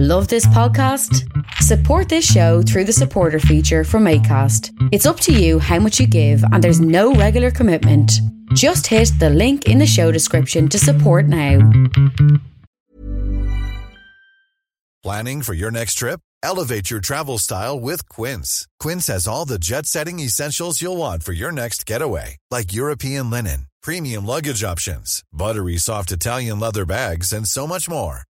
Love this podcast? Support this show through the supporter feature from ACAST. It's up to you how much you give, and there's no regular commitment. Just hit the link in the show description to support now. Planning for your next trip? Elevate your travel style with Quince. Quince has all the jet setting essentials you'll want for your next getaway, like European linen, premium luggage options, buttery soft Italian leather bags, and so much more.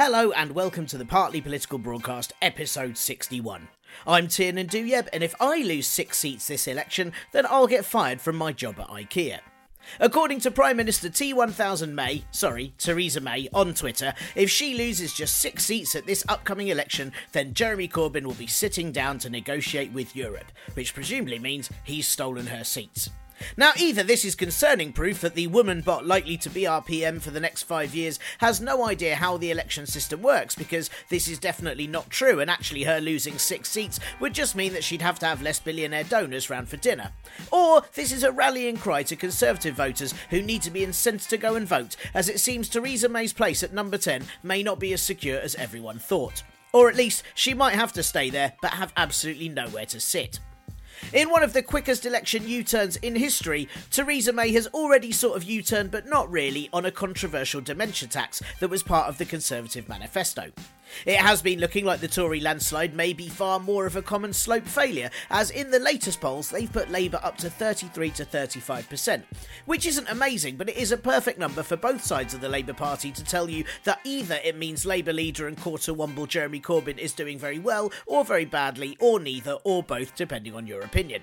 Hello and welcome to the Partly Political Broadcast, episode 61. I'm Tiernan Douieb, and if I lose six seats this election, then I'll get fired from my job at IKEA. According to Prime Minister T1000 May, sorry, Theresa May, on Twitter, if she loses just six seats at this upcoming election, then Jeremy Corbyn will be sitting down to negotiate with Europe, which presumably means he's stolen her seats. Now, either this is concerning proof that the woman bot likely to be our PM for the next five years has no idea how the election system works, because this is definitely not true, and actually her losing six seats would just mean that she'd have to have less billionaire donors round for dinner. Or this is a rallying cry to Conservative voters who need to be incented to go and vote, as it seems Theresa May's place at number 10 may not be as secure as everyone thought. Or at least she might have to stay there, but have absolutely nowhere to sit. In one of the quickest election U turns in history, Theresa May has already sort of U turned, but not really, on a controversial dementia tax that was part of the Conservative manifesto. It has been looking like the Tory landslide may be far more of a common slope failure, as in the latest polls they've put Labour up to 33 to 35%, which isn't amazing, but it is a perfect number for both sides of the Labour Party to tell you that either it means Labour leader and quarter wumble Jeremy Corbyn is doing very well, or very badly, or neither, or both, depending on your opinion.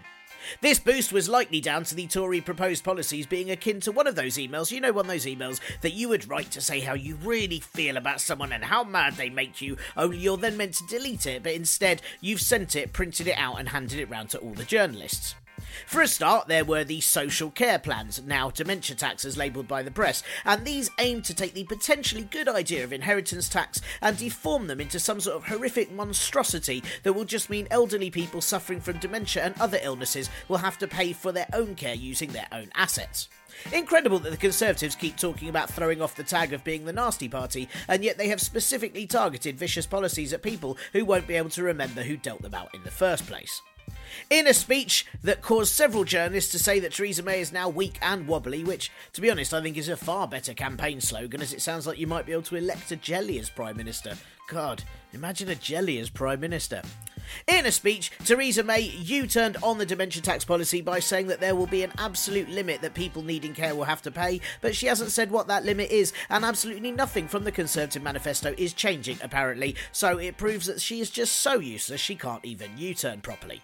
This boost was likely down to the Tory proposed policies being akin to one of those emails, you know, one of those emails that you would write to say how you really feel about someone and how mad they make you, only you're then meant to delete it, but instead you've sent it, printed it out, and handed it round to all the journalists. For a start, there were the social care plans, now dementia tax as labelled by the press, and these aim to take the potentially good idea of inheritance tax and deform them into some sort of horrific monstrosity that will just mean elderly people suffering from dementia and other illnesses will have to pay for their own care using their own assets. Incredible that the Conservatives keep talking about throwing off the tag of being the nasty party, and yet they have specifically targeted vicious policies at people who won't be able to remember who dealt them out in the first place. In a speech that caused several journalists to say that Theresa May is now weak and wobbly, which, to be honest, I think is a far better campaign slogan as it sounds like you might be able to elect a jelly as Prime Minister. God, imagine a jelly as Prime Minister. In a speech, Theresa May U turned on the dementia tax policy by saying that there will be an absolute limit that people needing care will have to pay, but she hasn't said what that limit is, and absolutely nothing from the Conservative manifesto is changing, apparently, so it proves that she is just so useless she can't even U turn properly.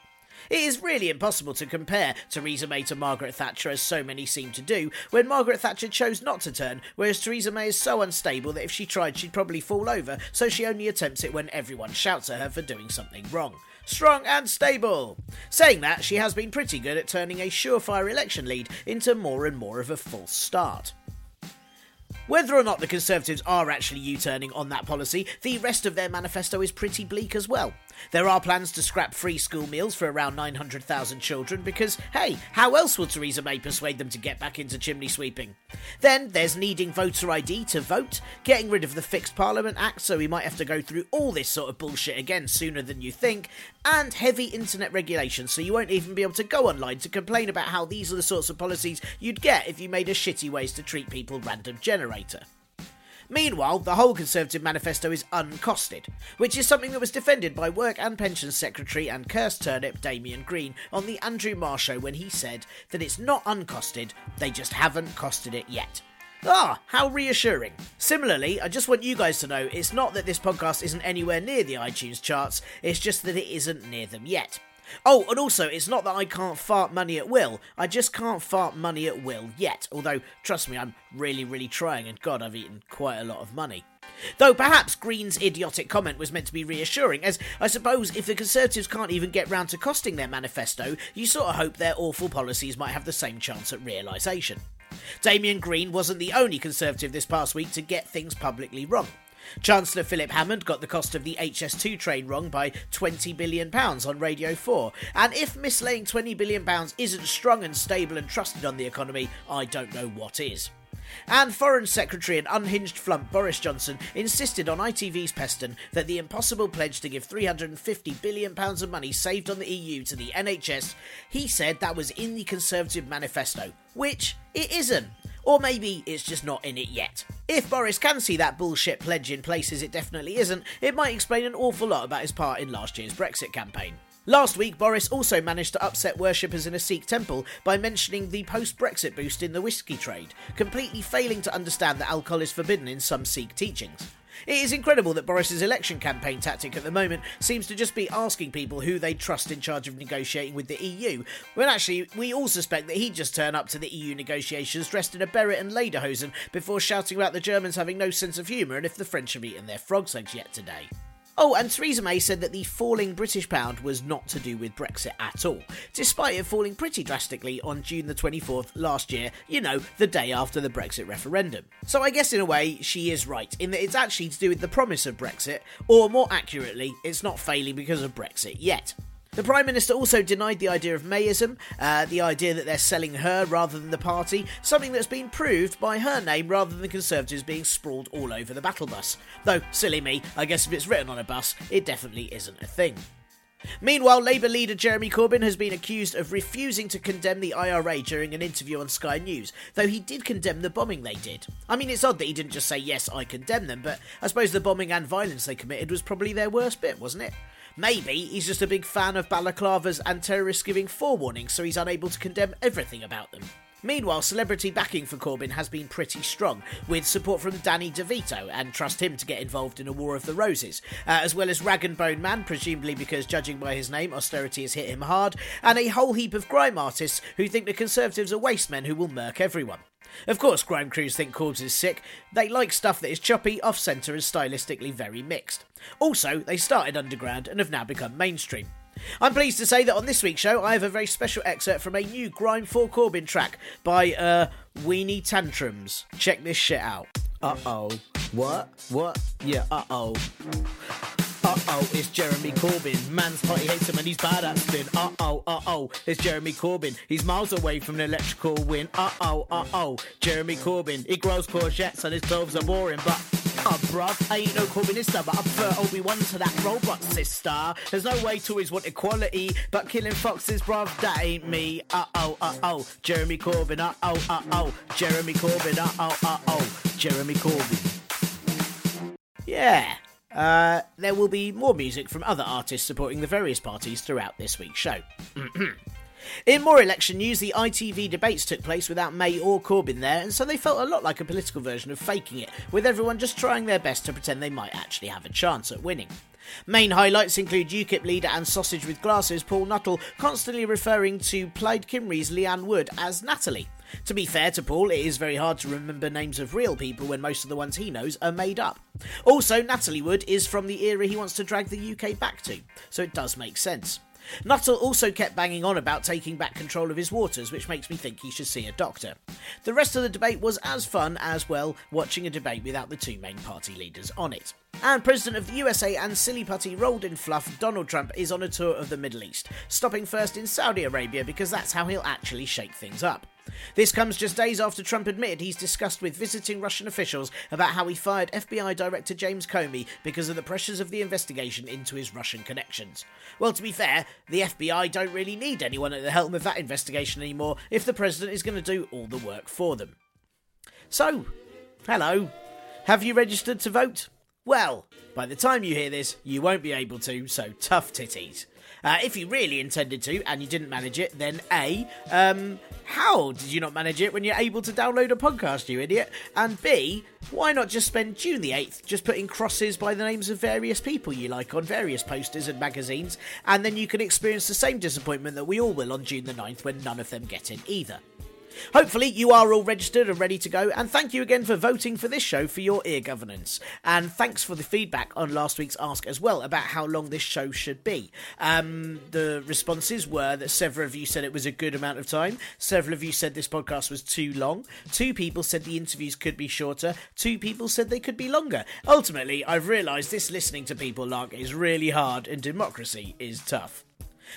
It is really impossible to compare Theresa May to Margaret Thatcher, as so many seem to do, when Margaret Thatcher chose not to turn, whereas Theresa May is so unstable that if she tried, she'd probably fall over, so she only attempts it when everyone shouts at her for doing something wrong. Strong and stable! Saying that, she has been pretty good at turning a surefire election lead into more and more of a false start. Whether or not the Conservatives are actually U turning on that policy, the rest of their manifesto is pretty bleak as well. There are plans to scrap free school meals for around 900,000 children because, hey, how else will Theresa May persuade them to get back into chimney sweeping? Then there's needing voter ID to vote, getting rid of the Fixed Parliament Act so we might have to go through all this sort of bullshit again sooner than you think, and heavy internet regulation so you won't even be able to go online to complain about how these are the sorts of policies you'd get if you made a shitty ways to treat people random generator. Meanwhile, the whole Conservative manifesto is uncosted, which is something that was defended by Work and Pensions Secretary and cursed turnip Damian Green on the Andrew Marr show when he said that it's not uncosted, they just haven't costed it yet. Ah, how reassuring. Similarly, I just want you guys to know it's not that this podcast isn't anywhere near the iTunes charts, it's just that it isn't near them yet. Oh, and also, it's not that I can't fart money at will, I just can't fart money at will yet. Although, trust me, I'm really, really trying, and God, I've eaten quite a lot of money. Though perhaps Green's idiotic comment was meant to be reassuring, as I suppose if the Conservatives can't even get round to costing their manifesto, you sort of hope their awful policies might have the same chance at realisation. Damian Green wasn't the only Conservative this past week to get things publicly wrong. Chancellor Philip Hammond got the cost of the HS2 train wrong by £20 billion on Radio 4. And if mislaying £20 billion isn't strong and stable and trusted on the economy, I don't know what is. And Foreign Secretary and unhinged flump Boris Johnson insisted on ITV's Peston that the impossible pledge to give £350 billion of money saved on the EU to the NHS, he said that was in the Conservative manifesto, which it isn't. Or maybe it's just not in it yet. If Boris can see that bullshit pledge in places it definitely isn't, it might explain an awful lot about his part in last year's Brexit campaign. Last week, Boris also managed to upset worshippers in a Sikh temple by mentioning the post Brexit boost in the whisky trade, completely failing to understand that alcohol is forbidden in some Sikh teachings. It is incredible that Boris's election campaign tactic at the moment seems to just be asking people who they trust in charge of negotiating with the EU, when actually we all suspect that he'd just turn up to the EU negotiations dressed in a beret and lederhosen before shouting about the Germans having no sense of humour and if the French have eaten their frog's legs yet today. Oh, and Theresa May said that the falling British pound was not to do with Brexit at all, despite it falling pretty drastically on June the 24th last year, you know, the day after the Brexit referendum. So I guess in a way, she is right, in that it's actually to do with the promise of Brexit, or more accurately, it's not failing because of Brexit yet. The Prime Minister also denied the idea of Mayism, uh, the idea that they're selling her rather than the party, something that's been proved by her name rather than the Conservatives being sprawled all over the battle bus. Though, silly me, I guess if it's written on a bus, it definitely isn't a thing. Meanwhile, Labour leader Jeremy Corbyn has been accused of refusing to condemn the IRA during an interview on Sky News, though he did condemn the bombing they did. I mean, it's odd that he didn't just say, yes, I condemn them, but I suppose the bombing and violence they committed was probably their worst bit, wasn't it? Maybe he's just a big fan of balaclavas and terrorists giving forewarnings, so he's unable to condemn everything about them. Meanwhile, celebrity backing for Corbyn has been pretty strong, with support from Danny DeVito, and trust him to get involved in a War of the Roses, uh, as well as Rag and Bone Man, presumably because, judging by his name, austerity has hit him hard, and a whole heap of grime artists who think the Conservatives are waste men who will murk everyone. Of course, grime crews think Corbs is sick. They like stuff that is choppy, off centre, and stylistically very mixed. Also, they started underground and have now become mainstream. I'm pleased to say that on this week's show, I have a very special excerpt from a new Grime for Corbyn track by, uh, Weenie Tantrums. Check this shit out. Uh oh. What? What? Yeah, uh oh. Uh oh, it's Jeremy Corbyn. Man's party hates him and he's bad at spin. Uh oh, uh oh, it's Jeremy Corbyn. He's miles away from an electrical win. Uh oh, uh oh, Jeremy Corbyn. He grows courgettes and his clothes are boring, but Oh, bruv, I ain't no Corbynista, but I prefer Obi-Wan to that robot sister. There's no way to always want equality, but killing foxes, bruv, that ain't me. Uh-oh, uh-oh, Jeremy Corbyn, uh-oh, uh-oh, Jeremy Corbyn, uh-oh, uh-oh, Jeremy Corbyn. Yeah. Uh, there will be more music from other artists supporting the various parties throughout this week's show. In more election news, the ITV debates took place without May or Corbyn there, and so they felt a lot like a political version of faking it, with everyone just trying their best to pretend they might actually have a chance at winning. Main highlights include UKIP leader and sausage with glasses Paul Nuttall constantly referring to Plaid Cymru's Leanne Wood as Natalie. To be fair to Paul, it is very hard to remember names of real people when most of the ones he knows are made up. Also, Natalie Wood is from the era he wants to drag the UK back to, so it does make sense. Nuttall also kept banging on about taking back control of his waters, which makes me think he should see a doctor. The rest of the debate was as fun as, well, watching a debate without the two main party leaders on it. And President of the USA and silly putty rolled in fluff, Donald Trump is on a tour of the Middle East, stopping first in Saudi Arabia because that's how he'll actually shake things up. This comes just days after Trump admitted he's discussed with visiting Russian officials about how he fired FBI Director James Comey because of the pressures of the investigation into his Russian connections. Well, to be fair, the FBI don't really need anyone at the helm of that investigation anymore if the president is going to do all the work for them. So, hello. Have you registered to vote? Well, by the time you hear this, you won't be able to, so tough titties. Uh, if you really intended to and you didn't manage it, then A, um, how did you not manage it when you're able to download a podcast, you idiot? And B, why not just spend June the 8th just putting crosses by the names of various people you like on various posters and magazines, and then you can experience the same disappointment that we all will on June the 9th when none of them get in either. Hopefully, you are all registered and ready to go, and thank you again for voting for this show for your ear governance. And thanks for the feedback on last week's Ask as well about how long this show should be. Um, the responses were that several of you said it was a good amount of time, several of you said this podcast was too long, two people said the interviews could be shorter, two people said they could be longer. Ultimately, I've realised this listening to people lark is really hard, and democracy is tough.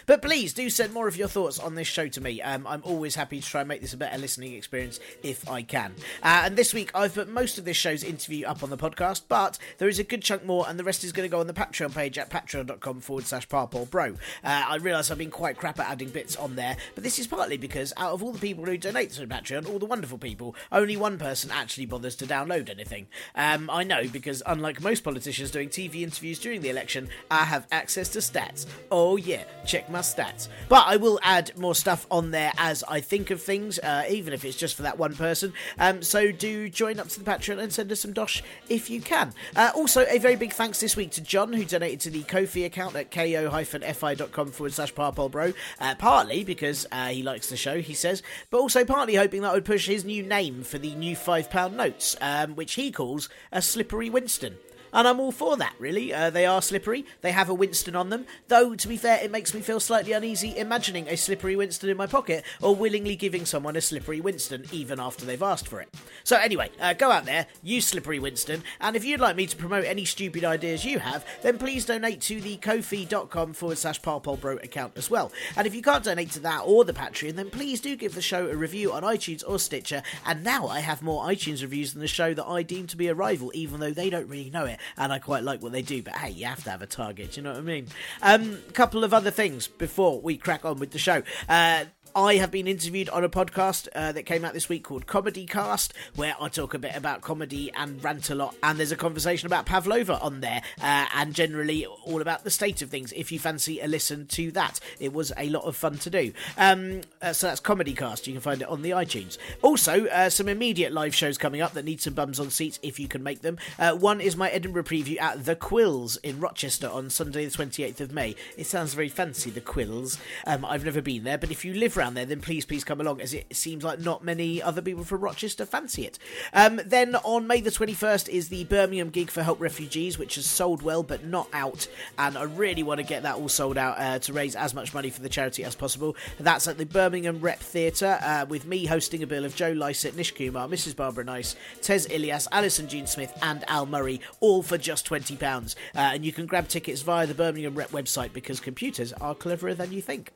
But please do send more of your thoughts on this show to me. Um, I'm always happy to try and make this a better listening experience if I can. Uh, and this week, I've put most of this show's interview up on the podcast, but there is a good chunk more, and the rest is going to go on the Patreon page at patreon.com forward slash bro. Uh, I realise I've been quite crap at adding bits on there, but this is partly because out of all the people who donate to Patreon, all the wonderful people, only one person actually bothers to download anything. Um, I know because, unlike most politicians doing TV interviews during the election, I have access to stats. Oh, yeah, check check my stats. But I will add more stuff on there as I think of things, uh, even if it's just for that one person. Um, so do join up to the Patreon and send us some dosh if you can. Uh, also, a very big thanks this week to John, who donated to the Ko-fi account at ko-fi.com forward slash parpolbro, uh, partly because uh, he likes the show, he says, but also partly hoping that would push his new name for the new £5 notes, um, which he calls a slippery Winston and I'm all for that, really. Uh, they are slippery, they have a Winston on them, though, to be fair, it makes me feel slightly uneasy imagining a slippery Winston in my pocket or willingly giving someone a slippery Winston even after they've asked for it. So, anyway, uh, go out there, use slippery Winston, and if you'd like me to promote any stupid ideas you have, then please donate to the kofi.com forward slash parpolbro account as well. And if you can't donate to that or the Patreon, then please do give the show a review on iTunes or Stitcher. And now I have more iTunes reviews than the show that I deem to be a rival, even though they don't really know it and I quite like what they do. But hey, you have to have a target. You know what I mean? A um, couple of other things before we crack on with the show. Uh, I have been interviewed on a podcast uh, that came out this week called Comedy Cast, where I talk a bit about comedy and rant a lot. And there's a conversation about Pavlova on there, uh, and generally all about the state of things. If you fancy a listen to that, it was a lot of fun to do. Um, uh, so that's Comedy Cast. You can find it on the iTunes. Also, uh, some immediate live shows coming up that need some bums on seats if you can make them. Uh, one is my Edinburgh preview at The Quills in Rochester on Sunday, the 28th of May. It sounds very fancy, The Quills. Um, I've never been there, but if you live around there, then please, please come along, as it seems like not many other people from Rochester fancy it. Um, then on May the 21st is the Birmingham gig for Help Refugees, which has sold well but not out, and I really want to get that all sold out uh, to raise as much money for the charity as possible. That's at the Birmingham Rep Theatre, uh, with me hosting a bill of Joe Lycett, Nish Kumar, Mrs. Barbara Nice, Tez Ilyas, Alison Jean Smith, and Al Murray, all for just £20. Uh, and you can grab tickets via the Birmingham Rep website because computers are cleverer than you think.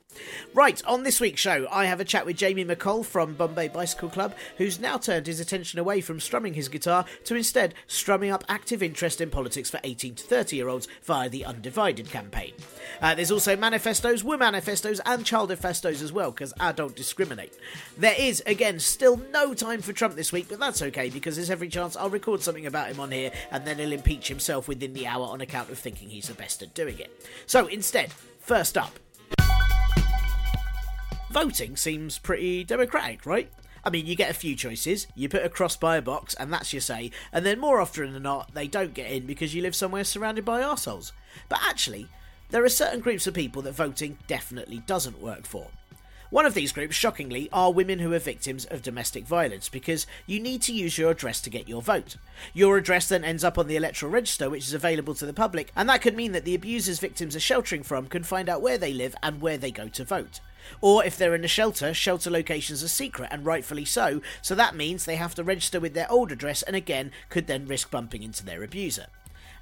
Right, on this week's show, I have a chat with Jamie MacColl from Bombay Bicycle Club, who's now turned his attention away from strumming his guitar to instead strumming up active interest in politics for 18 to 30 year olds via the Undivided campaign. Uh, there's also manifestos, women manifestos, and child manifestos as well, because I don't discriminate. There is, again, still no time for Trump this week, but that's okay because there's every chance I'll record something about him on here and then he'll impeach himself within the hour on account of thinking he's the best at doing it. So instead, first up, voting seems pretty democratic, right? I mean, you get a few choices, you put a cross by a box, and that's your say, and then more often than not, they don't get in because you live somewhere surrounded by arseholes. But actually, there are certain groups of people that voting definitely doesn't work for. One of these groups, shockingly, are women who are victims of domestic violence because you need to use your address to get your vote. Your address then ends up on the electoral register, which is available to the public, and that could mean that the abusers victims are sheltering from can find out where they live and where they go to vote. Or if they're in a shelter, shelter locations are secret, and rightfully so, so that means they have to register with their old address and again could then risk bumping into their abuser.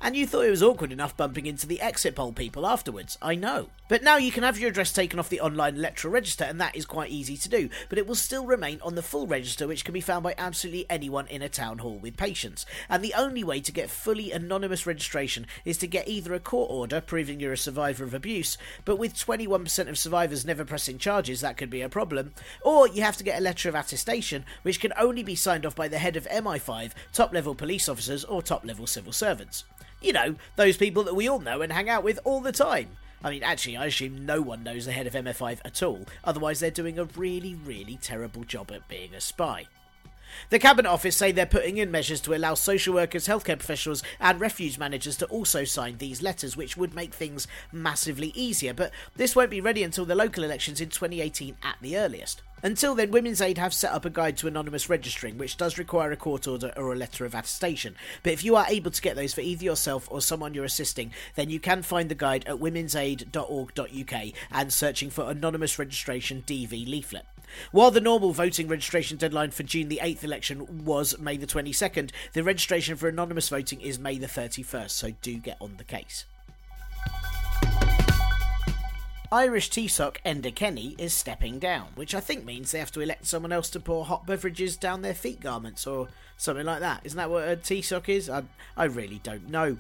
And you thought it was awkward enough bumping into the exit poll people afterwards, I know. But now you can have your address taken off the online electoral register, and that is quite easy to do, but it will still remain on the full register, which can be found by absolutely anyone in a town hall with patience. And the only way to get fully anonymous registration is to get either a court order proving you're a survivor of abuse, but with 21% of survivors never pressing charges, that could be a problem, or you have to get a letter of attestation, which can only be signed off by the head of MI5, top level police officers, or top level civil servants. You know, those people that we all know and hang out with all the time. I mean, actually, I assume no one knows the head of MI5 at all, otherwise, they're doing a really, really terrible job at being a spy. The Cabinet Office say they're putting in measures to allow social workers, healthcare professionals, and refuge managers to also sign these letters, which would make things massively easier. But this won't be ready until the local elections in 2018 at the earliest. Until then, Women's Aid have set up a guide to anonymous registering, which does require a court order or a letter of attestation. But if you are able to get those for either yourself or someone you're assisting, then you can find the guide at womensaid.org.uk and searching for anonymous registration DV leaflet. While the normal voting registration deadline for June the 8th election was May the 22nd, the registration for anonymous voting is May the 31st, so do get on the case. Irish Taoiseach Enda Kenny is stepping down, which I think means they have to elect someone else to pour hot beverages down their feet garments or something like that. Isn't that what a Taoiseach is? I, I really don't know.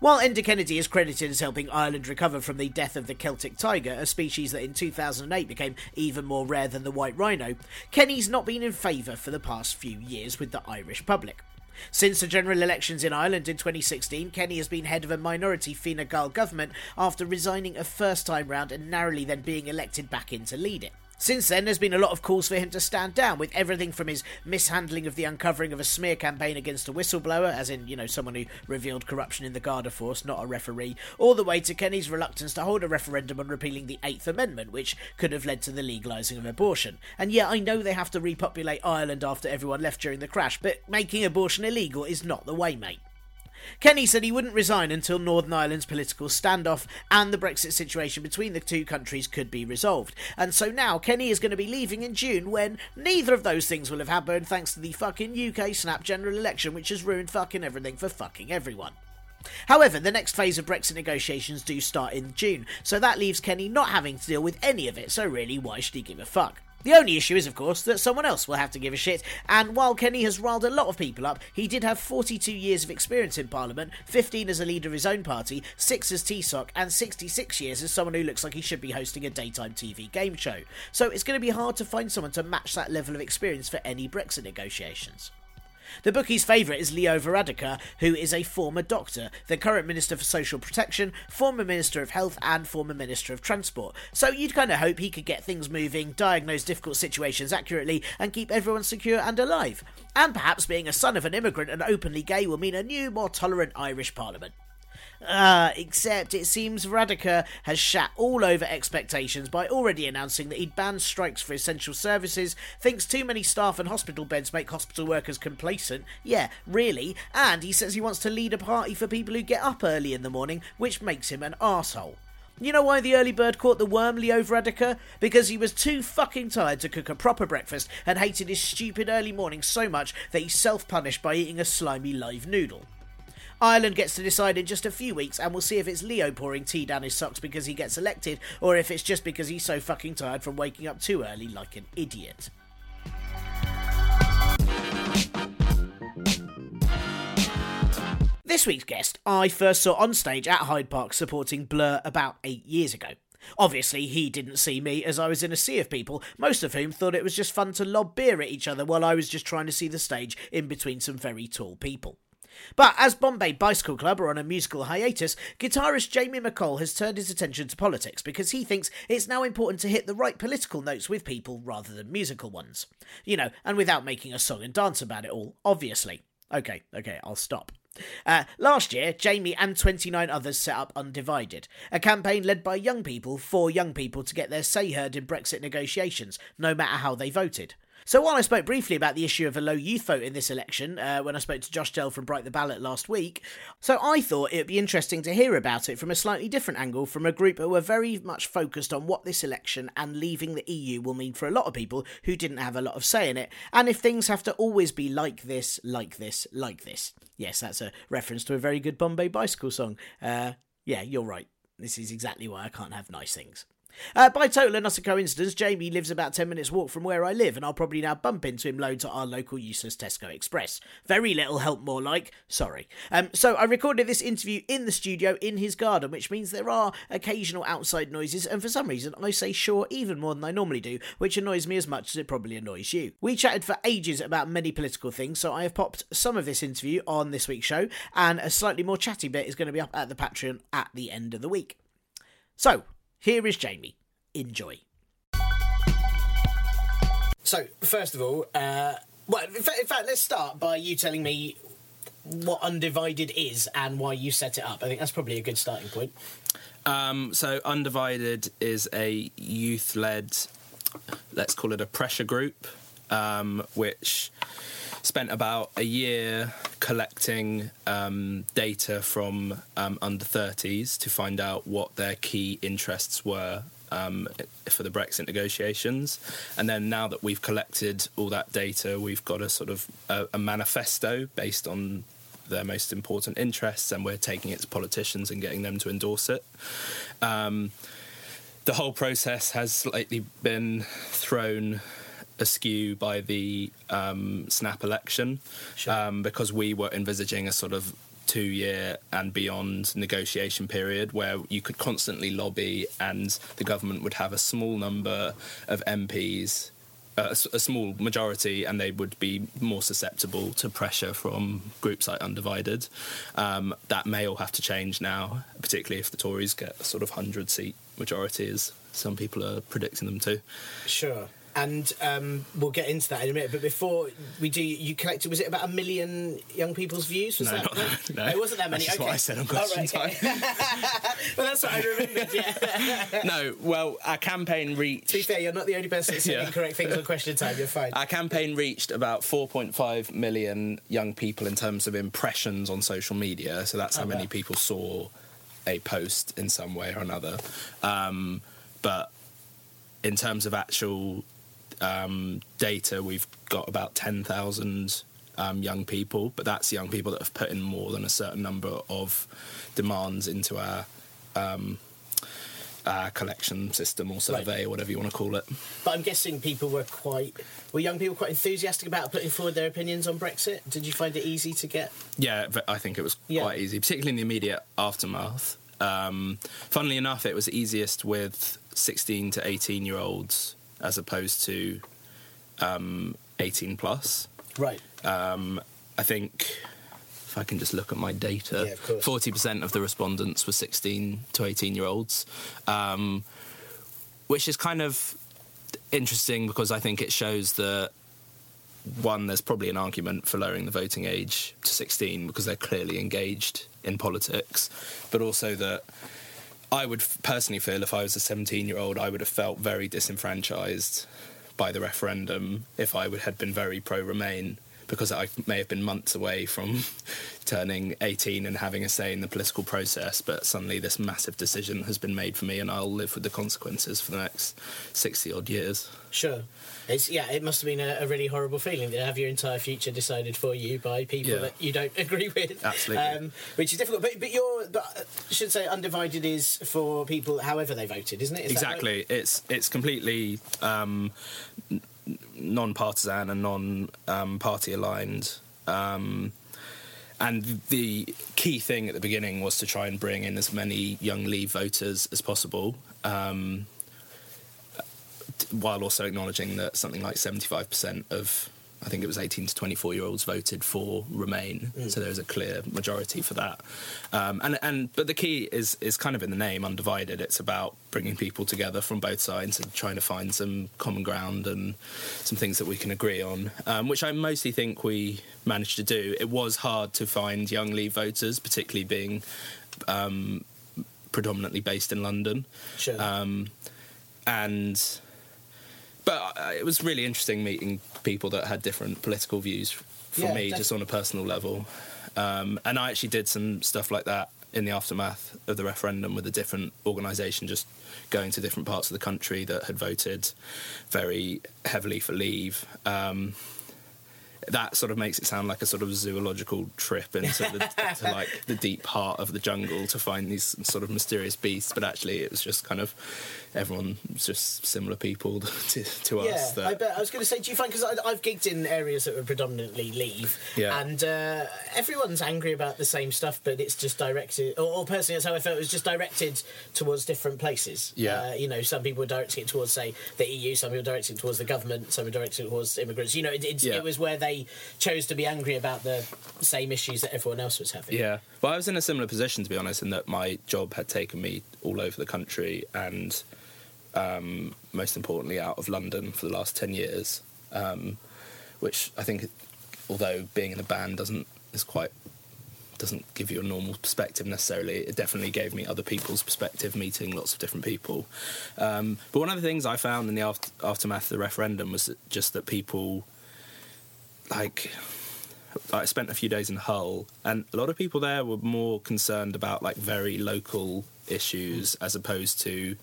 While Enda Kenny is credited as helping Ireland recover from the death of the Celtic tiger, a species that in 2008 became even more rare than the white rhino, Kenny's not been in favour for the past few years with the Irish public. Since the general elections in Ireland in 2016, Kenny has been head of a minority Fine Gael government after resigning a first time round and narrowly then being elected back in to lead it. Since then, there's been a lot of calls for him to stand down, with everything from his mishandling of the uncovering of a smear campaign against a whistleblower, as in, you know, someone who revealed corruption in the Garda Force, not a referee, all the way to Kenny's reluctance to hold a referendum on repealing the Eighth Amendment, which could have led to the legalising of abortion. And yeah, I know they have to repopulate Ireland after everyone left during the crash, but making abortion illegal is not the way, mate. Kenny said he wouldn't resign until Northern Ireland's political standoff and the Brexit situation between the two countries could be resolved. And so now Kenny is going to be leaving in June when neither of those things will have happened thanks to the fucking UK snap general election, which has ruined fucking everything for fucking everyone. However, the next phase of Brexit negotiations do start in June, so that leaves Kenny not having to deal with any of it, so really, why should he give a fuck? The only issue is, of course, that someone else will have to give a shit, and while Kenny has riled a lot of people up, he did have 42 years of experience in Parliament, 15 as a leader of his own party, 6 as Taoiseach, and 66 years as someone who looks like he should be hosting a daytime TV game show. So it's going to be hard to find someone to match that level of experience for any Brexit negotiations. The bookie's favourite is Leo Varadkar, who is a former doctor, the current Minister for Social Protection, former Minister of Health, and former Minister of Transport. So you'd kind of hope he could get things moving, diagnose difficult situations accurately, and keep everyone secure and alive. And perhaps being a son of an immigrant and openly gay will mean a new, more tolerant Irish Parliament. Uh, except it seems Varadkar has shat all over expectations by already announcing that he'd ban strikes for essential services, thinks too many staff and hospital beds make hospital workers complacent. Yeah, really. And he says he wants to lead a party for people who get up early in the morning, which makes him an asshole. You know why the early bird caught the worm, Leo Varadkar? Because he was too fucking tired to cook a proper breakfast and hated his stupid early morning so much that he self punished by eating a slimy live noodle. Ireland gets to decide in just a few weeks, and we'll see if it's Leo pouring tea down his socks because he gets elected, or if it's just because he's so fucking tired from waking up too early like an idiot. This week's guest, I first saw on stage at Hyde Park supporting Blur about eight years ago. Obviously, he didn't see me as I was in a sea of people, most of whom thought it was just fun to lob beer at each other while I was just trying to see the stage in between some very tall people. But as Bombay Bicycle Club are on a musical hiatus, guitarist Jamie MacColl has turned his attention to politics because he thinks it's now important to hit the right political notes with people rather than musical ones. You know, and without making a song and dance about it all, obviously. Okay, okay, I'll stop. Uh, last year, Jamie and 29 others set up Undivided, a campaign led by young people for young people to get their say heard in Brexit negotiations, no matter how they voted. So while I spoke briefly about the issue of a low youth vote in this election, uh, when I spoke to Josh Dell from Bite the Ballot last week, so I thought it would be interesting to hear about it from a slightly different angle from a group who are very much focused on what this election and leaving the EU will mean for a lot of people who didn't have a lot of say in it, and if things have to always be like this, like this, like this. Yes, that's a reference to a very good Bombay Bicycle song. Uh, yeah, you're right. This is exactly why I can't have nice things. Uh, by total and a coincidence, Jamie lives about 10 minutes walk from where I live, and I'll probably now bump into him loads at our local useless Tesco Express. Very little help, more like. Sorry. Um, so I recorded this interview in the studio in his garden, which means there are occasional outside noises, and for some reason I say sure even more than I normally do, which annoys me as much as it probably annoys you. We chatted for ages about many political things, so I have popped some of this interview on this week's show, and a slightly more chatty bit is going to be up at the Patreon at the end of the week. So, here is Jamie. Enjoy. So, first of all, uh, well, in fact, in fact, let's start by you telling me what Undivided is and why you set it up. I think that's probably a good starting point. Um, so, Undivided is a youth led, let's call it a pressure group, um, which spent about a year collecting um, data from um, under 30s to find out what their key interests were um, for the Brexit negotiations. And then now that we've collected all that data, we've got a sort of a, a manifesto based on their most important interests, and we're taking it to politicians and getting them to endorse it. Um, the whole process has slightly been thrown askew by the um, snap election sure. um, because we were envisaging a sort of two year and beyond negotiation period where you could constantly lobby and the government would have a small number of MPs. Uh, a, small majority, and they would be more susceptible to pressure from groups like Undivided. Um, that may all have to change now, particularly if the Tories get a sort of hundred seat majority, as some people are predicting them to. Sure and um, we'll get into that in a minute. But before we do, you collected was it about a million young people's views? Was no, that not, no, it wasn't that many. That's okay. what I said on question right, okay. time. well, that's what I remembered. Yeah. no, well, our campaign reached. To be fair, you're not the only person saying yeah. incorrect things on question time. You're fine. Our campaign reached about 4.5 million young people in terms of impressions on social media. So that's how okay. many people saw a post in some way or another. Um, but in terms of actual um, data, we've got about 10,000 um, young people, but that's young people that have put in more than a certain number of demands into our, um, collection system or survey right. or whatever you want to call it. But I'm guessing people were quite were young people quite enthusiastic about putting forward their opinions on Brexit. Did you find it easy to get? Yeah, I think it was yeah. quite easy, particularly in the immediate aftermath. Um, funnily enough, it was easiest with 16 to 18 year olds as opposed to um, 18 plus. Right. Um, I think if I can just look at my data, yeah, 40% of the respondents were 16 to 18 year olds, um, which is kind of interesting because I think it shows that one, there's probably an argument for lowering the voting age to 16 because they're clearly engaged in politics, but also that I would personally feel if I was a 17 year old, I would have felt very disenfranchised by the referendum if I would had been very pro Remain because I may have been months away from turning 18 and having a say in the political process, but suddenly this massive decision has been made for me and I'll live with the consequences for the next 60 odd years. Sure. It's, yeah, it must have been a, a, really horrible feeling to have your entire future decided for you by people yeah. that you don't agree with. Absolutely. Um, which is difficult. But, but you're, but I uh, should say, undivided is for people however they voted, isn't it? Is exactly. Right? It's it's completely um, non-partisan and non-party aligned. Um, and the key thing at the beginning was to try and bring in as many young Leave voters as possible, um, while also acknowledging that something like 75% of I think it was 18 to 24 year olds voted for Remain, mm. so there's a clear majority for that. Um, and and but the key is is kind of in the name, undivided. It's about bringing people together from both sides and trying to find some common ground and some things that we can agree on, um, which I mostly think we managed to do. It was hard to find young Leave voters, particularly being um, predominantly based in London, sure. Um, and but uh, it was really interesting meeting people that had different political views from Yeah, me, def- just on a personal level. Um, and I actually did some stuff like that in the aftermath of the referendum with a different organisation, just going to different parts of the country that had voted very heavily for Leave. Um, that sort of makes it sound like a sort of zoological trip into the, to like the deep heart of the jungle to find these sort of mysterious beasts. But actually, it was just kind of everyone was just similar people to, to Yeah, us. I bet. I was going to say, do you find because I've gigged in areas that were predominantly leave, Yeah. and uh, everyone's angry about the same stuff, but it's just directed, or, or personally, that's how I felt. It was just directed towards different places. Yeah. uh, you know, some people were directing it towards, say, the EU, some people were directing it towards the government, some were directing it towards immigrants. You know, it, it's Yeah. it was where they chose to be angry about the same issues that everyone else was having. yeah. Well, I was in a similar position to be honest, in that my job had taken me all over the country and. Um, most importantly, out of London for the last ten years, um, which I think, although being in a band doesn't is quite doesn't give you a normal perspective necessarily. It definitely gave me other people's perspective, meeting lots of different people. Um, but one of the things I found in the after- aftermath of the referendum was that- just that people, like, I spent a few days in Hull, and a lot of people there were more concerned about like very local issues as opposed to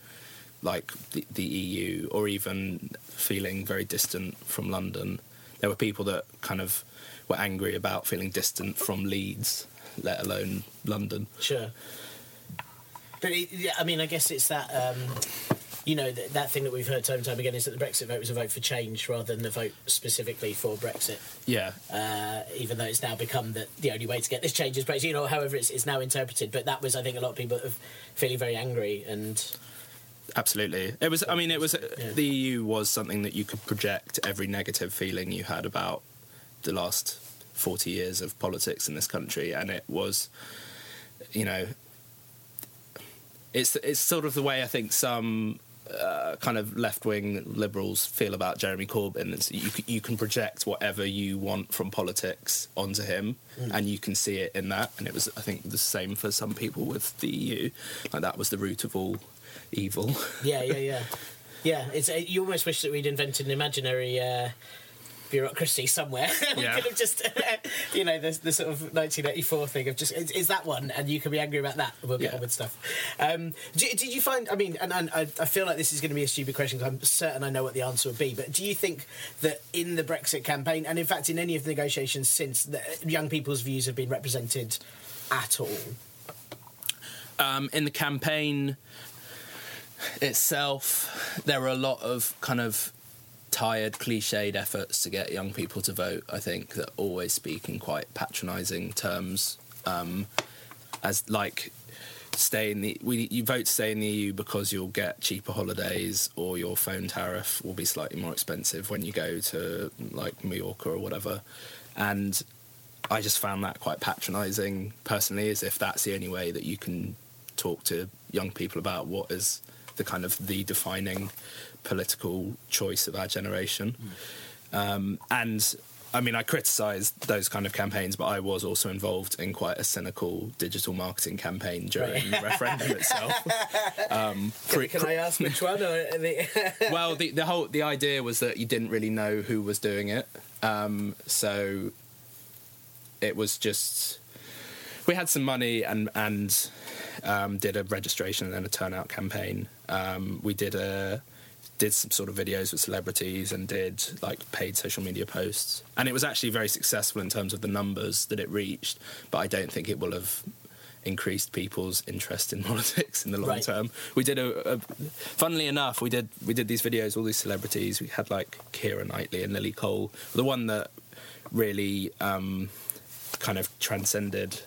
like the, the EU or even feeling very distant from London. There were people that kind of were angry about feeling distant from Leeds, let alone London. Sure. But it, yeah, I mean, I guess it's that. Um, you know, th- that thing that we've heard time and time again is that the Brexit vote was a vote for change rather than the vote specifically for Brexit. Yeah, uh, even though it's now become that the only way to get this change is Brexit, you know, however it's, it's now interpreted. But that was, I think, a lot of people feeling very angry and absolutely. It was. I mean, it was. Yeah. The EU was something that you could project every negative feeling you had about the last forty years of politics in this country, and it was, you know, it's it's sort of the way I think some. Uh, kind of left-wing liberals feel about Jeremy Corbyn. It's, you you can project whatever you want from politics onto him, and you can see it in that. And it was, I think, the same for some people with the EU. Like that was the root of all evil. yeah, yeah, yeah, yeah. It's uh, you almost wish that we'd invented an imaginary. Uh, Bureaucracy somewhere. we Yeah. could have just, you know, the, the sort of 1984 thing of just is, is that one, and you can be angry about that. We'll get Yeah. on with stuff. Um, did, did you find? I mean, and, and I, I feel like this is going to be a stupid question. 'cause I'm certain I know what the answer would be. But do you think that in the Brexit campaign, and in fact in any of the negotiations since, that young people's views have been represented at all? um, in the campaign itself, there were a lot of kind of tired, cliched efforts to get young people to vote. I think that always speak in quite patronising terms, um, as like stay in the we, you vote to stay in the EU because you'll get cheaper holidays or your phone tariff will be slightly more expensive when you go to like Mallorca or whatever, and I just found that quite patronising personally, as if that's the only way that you can talk to young people about what is the kind of the defining political choice of our generation. Um, and I mean, I criticised those kind of campaigns, but I was also involved in quite a cynical digital marketing campaign during the referendum itself. Um, pre- Can I ask which one? Or the, well, the, the whole the idea was that you didn't really know who was doing it, um, so it was just we had some money and and um, did a registration and then a turnout campaign. Um, we did a did some sort of videos with celebrities and did like paid social media posts, and it was actually very successful in terms of the numbers that it reached. But I don't think it will have increased people's interest in politics in the long Right. term. We did a, a, funnily enough, we did we did these videos, all these celebrities. We had like Keira Knightley and Lily Cole. The one that really um, kind of transcended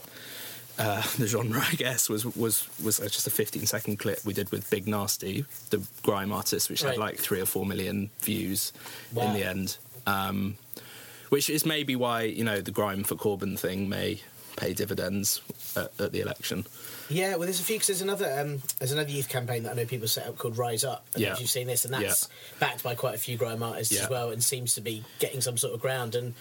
uh, the genre, I guess, was was was just a 15 second clip we did with Big Narstie, the grime artist, which Right. had like three or four million views Wow. in the end. Um, which is maybe why you know the grime for Corbyn thing may pay dividends at, at the election. yeah, well, there's a few because there's another um, there's another youth campaign that I know people set up called Rise Up. I Yeah. you've seen this, and that's backed by quite a few grime artists Yeah. as well, and seems to be getting some sort of ground. And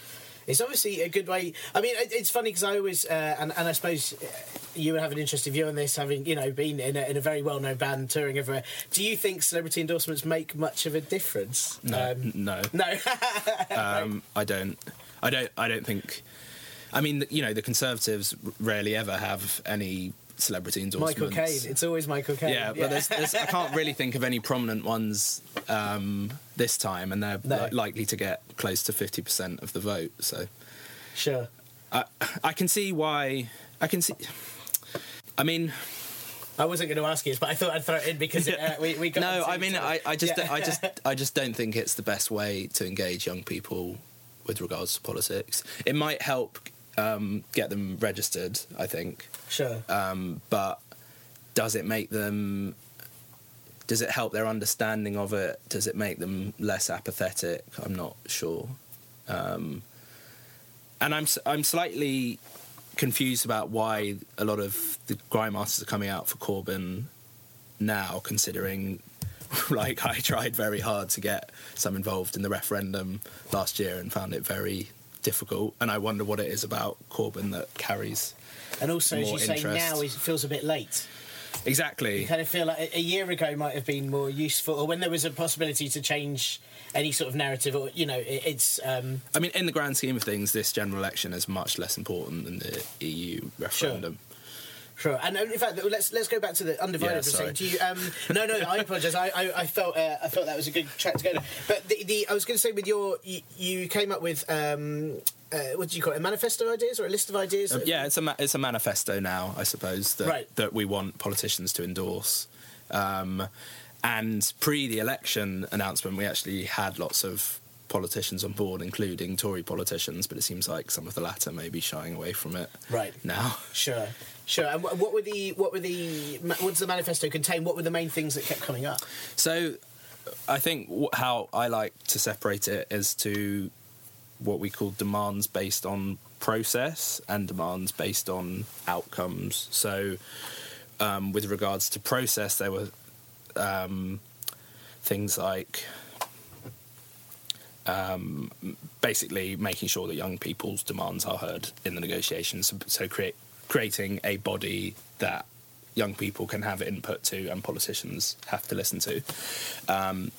It's obviously a good way. I mean, it- it's funny because I always, uh, and, and I suppose uh, you would have an interesting view on this, having you know been in a, in a very well known band touring everywhere. Do you think celebrity endorsements make much of a difference? No, Um, no. no. Um, I don't. I don't. I don't think. I mean, you know, the Conservatives rarely ever have any celebrity endorsements. Michael Caine. It's always Michael Caine. yeah, but there's, there's, I can't really think of any prominent ones um, this time, and they're No. li- likely to get close to fifty percent of the vote. So sure. I, I can see why. I can see. I mean, I wasn't going to ask you this, but I thought I'd throw it in because uh, we, we got. no, I mean. I, I just, Yeah. I just, I just don't think it's the best way to engage young people with regards to politics. It might help um, get them registered, I think, sure. um, but does it make them? Does it help their understanding of it? Does it make them less apathetic? I'm not sure. Um, and I'm I'm slightly confused about why a lot of the grime artists are coming out for Corbyn now, considering like I tried very hard to get some involved in the referendum last year and found it very difficult. And I wonder what it is about Corbyn that carries and also, as you say, now it feels a bit late. exactly. You kind of feel like a, a year ago might have been more useful, or when there was a possibility to change any sort of narrative, or you know, it, it's. Um, I mean, in the grand scheme of things, this general election is much less important than the EU referendum. Sure, and uh, in fact, let's let's go back to the undivided. Yeah, for a sorry. second. Do you, um, no, no, I apologise. I, I, I felt uh, I felt that was a good track to go. But the, the I was going to say with your you, you came up with um, uh, what do you call it? A manifesto ideas or a list of ideas? Um, yeah, it's a ma- it's a manifesto now, I suppose that Right. that we want politicians to endorse. Um, and pre the election announcement, we actually had lots of politicians on board, including Tory politicians. But it seems like some of the latter may be shying away from it Right. now. Sure, sure. And what were the what were the what does the manifesto contain? What were the main things that kept coming up? So, I think how I like to separate it is to what we call demands based on process and demands based on outcomes. So, um, with regards to process, there were um, things like um, basically making sure that young people's demands are heard in the negotiations. So, so create, creating a body that young people can have input to and politicians have to listen to. Um,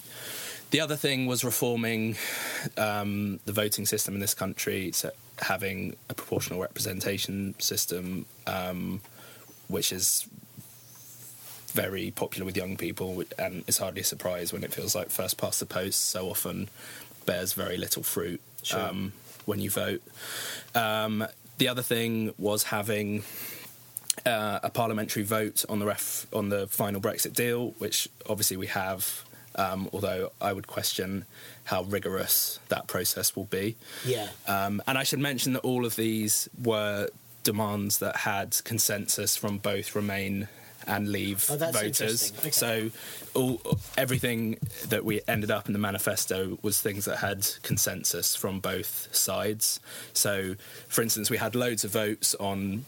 the other thing was reforming um, the voting system in this country, so having a proportional representation system, um, which is very popular with young people, and it's hardly a surprise when it feels like first past the post so often bears very little fruit Sure. um, when you vote. The other thing was having uh, a parliamentary vote on the ref on the final Brexit deal, which obviously we have. Um, although I would question how rigorous that process will be. Yeah. Um, and I should mention that all of these were demands that had consensus from both Remain and Leave Oh, voters. Okay. So, all everything that we ended up in the manifesto was things that had consensus from both sides. So, for instance, we had loads of votes on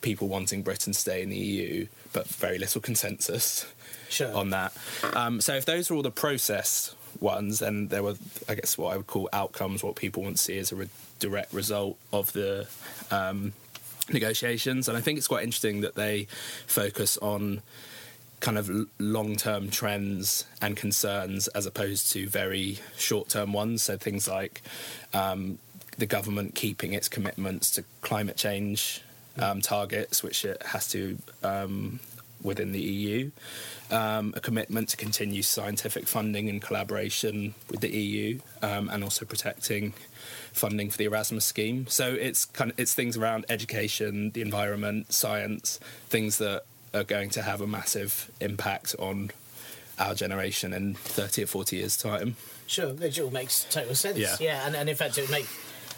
people wanting Britain to stay in the EU, but very little consensus Sure. on that. Um, so if those are all the process ones, and there were, I guess, what I would call outcomes, what people want to see as a re- direct result of the um, negotiations. And I think it's quite interesting that they focus on kind of long-term trends and concerns as opposed to very short-term ones. So things like um, the government keeping its commitments to climate change um, targets, which it has to um, within the EU, um, a commitment to continue scientific funding and collaboration with the EU, um, and also protecting funding for the Erasmus scheme. So it's kind of it's things around education, the environment, science, things that are going to have a massive impact on our generation in 30 or 40 years time. Sure, it all makes total sense. Yeah. and, and in fact, it would make.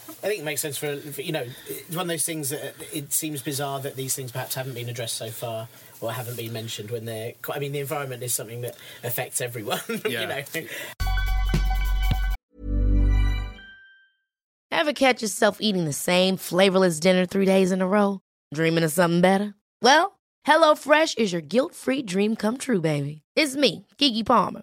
I think it makes sense for, for you know, it's one of those things that it seems bizarre that these things perhaps haven't been addressed so far or haven't been mentioned when they're. I mean, the environment is something that affects everyone. Yeah. you know. Ever catch yourself eating the same flavorless dinner three days in a row? Dreaming of something better? Well, HelloFresh is your guilt free dream come true, baby. It's me, Keke Palmer.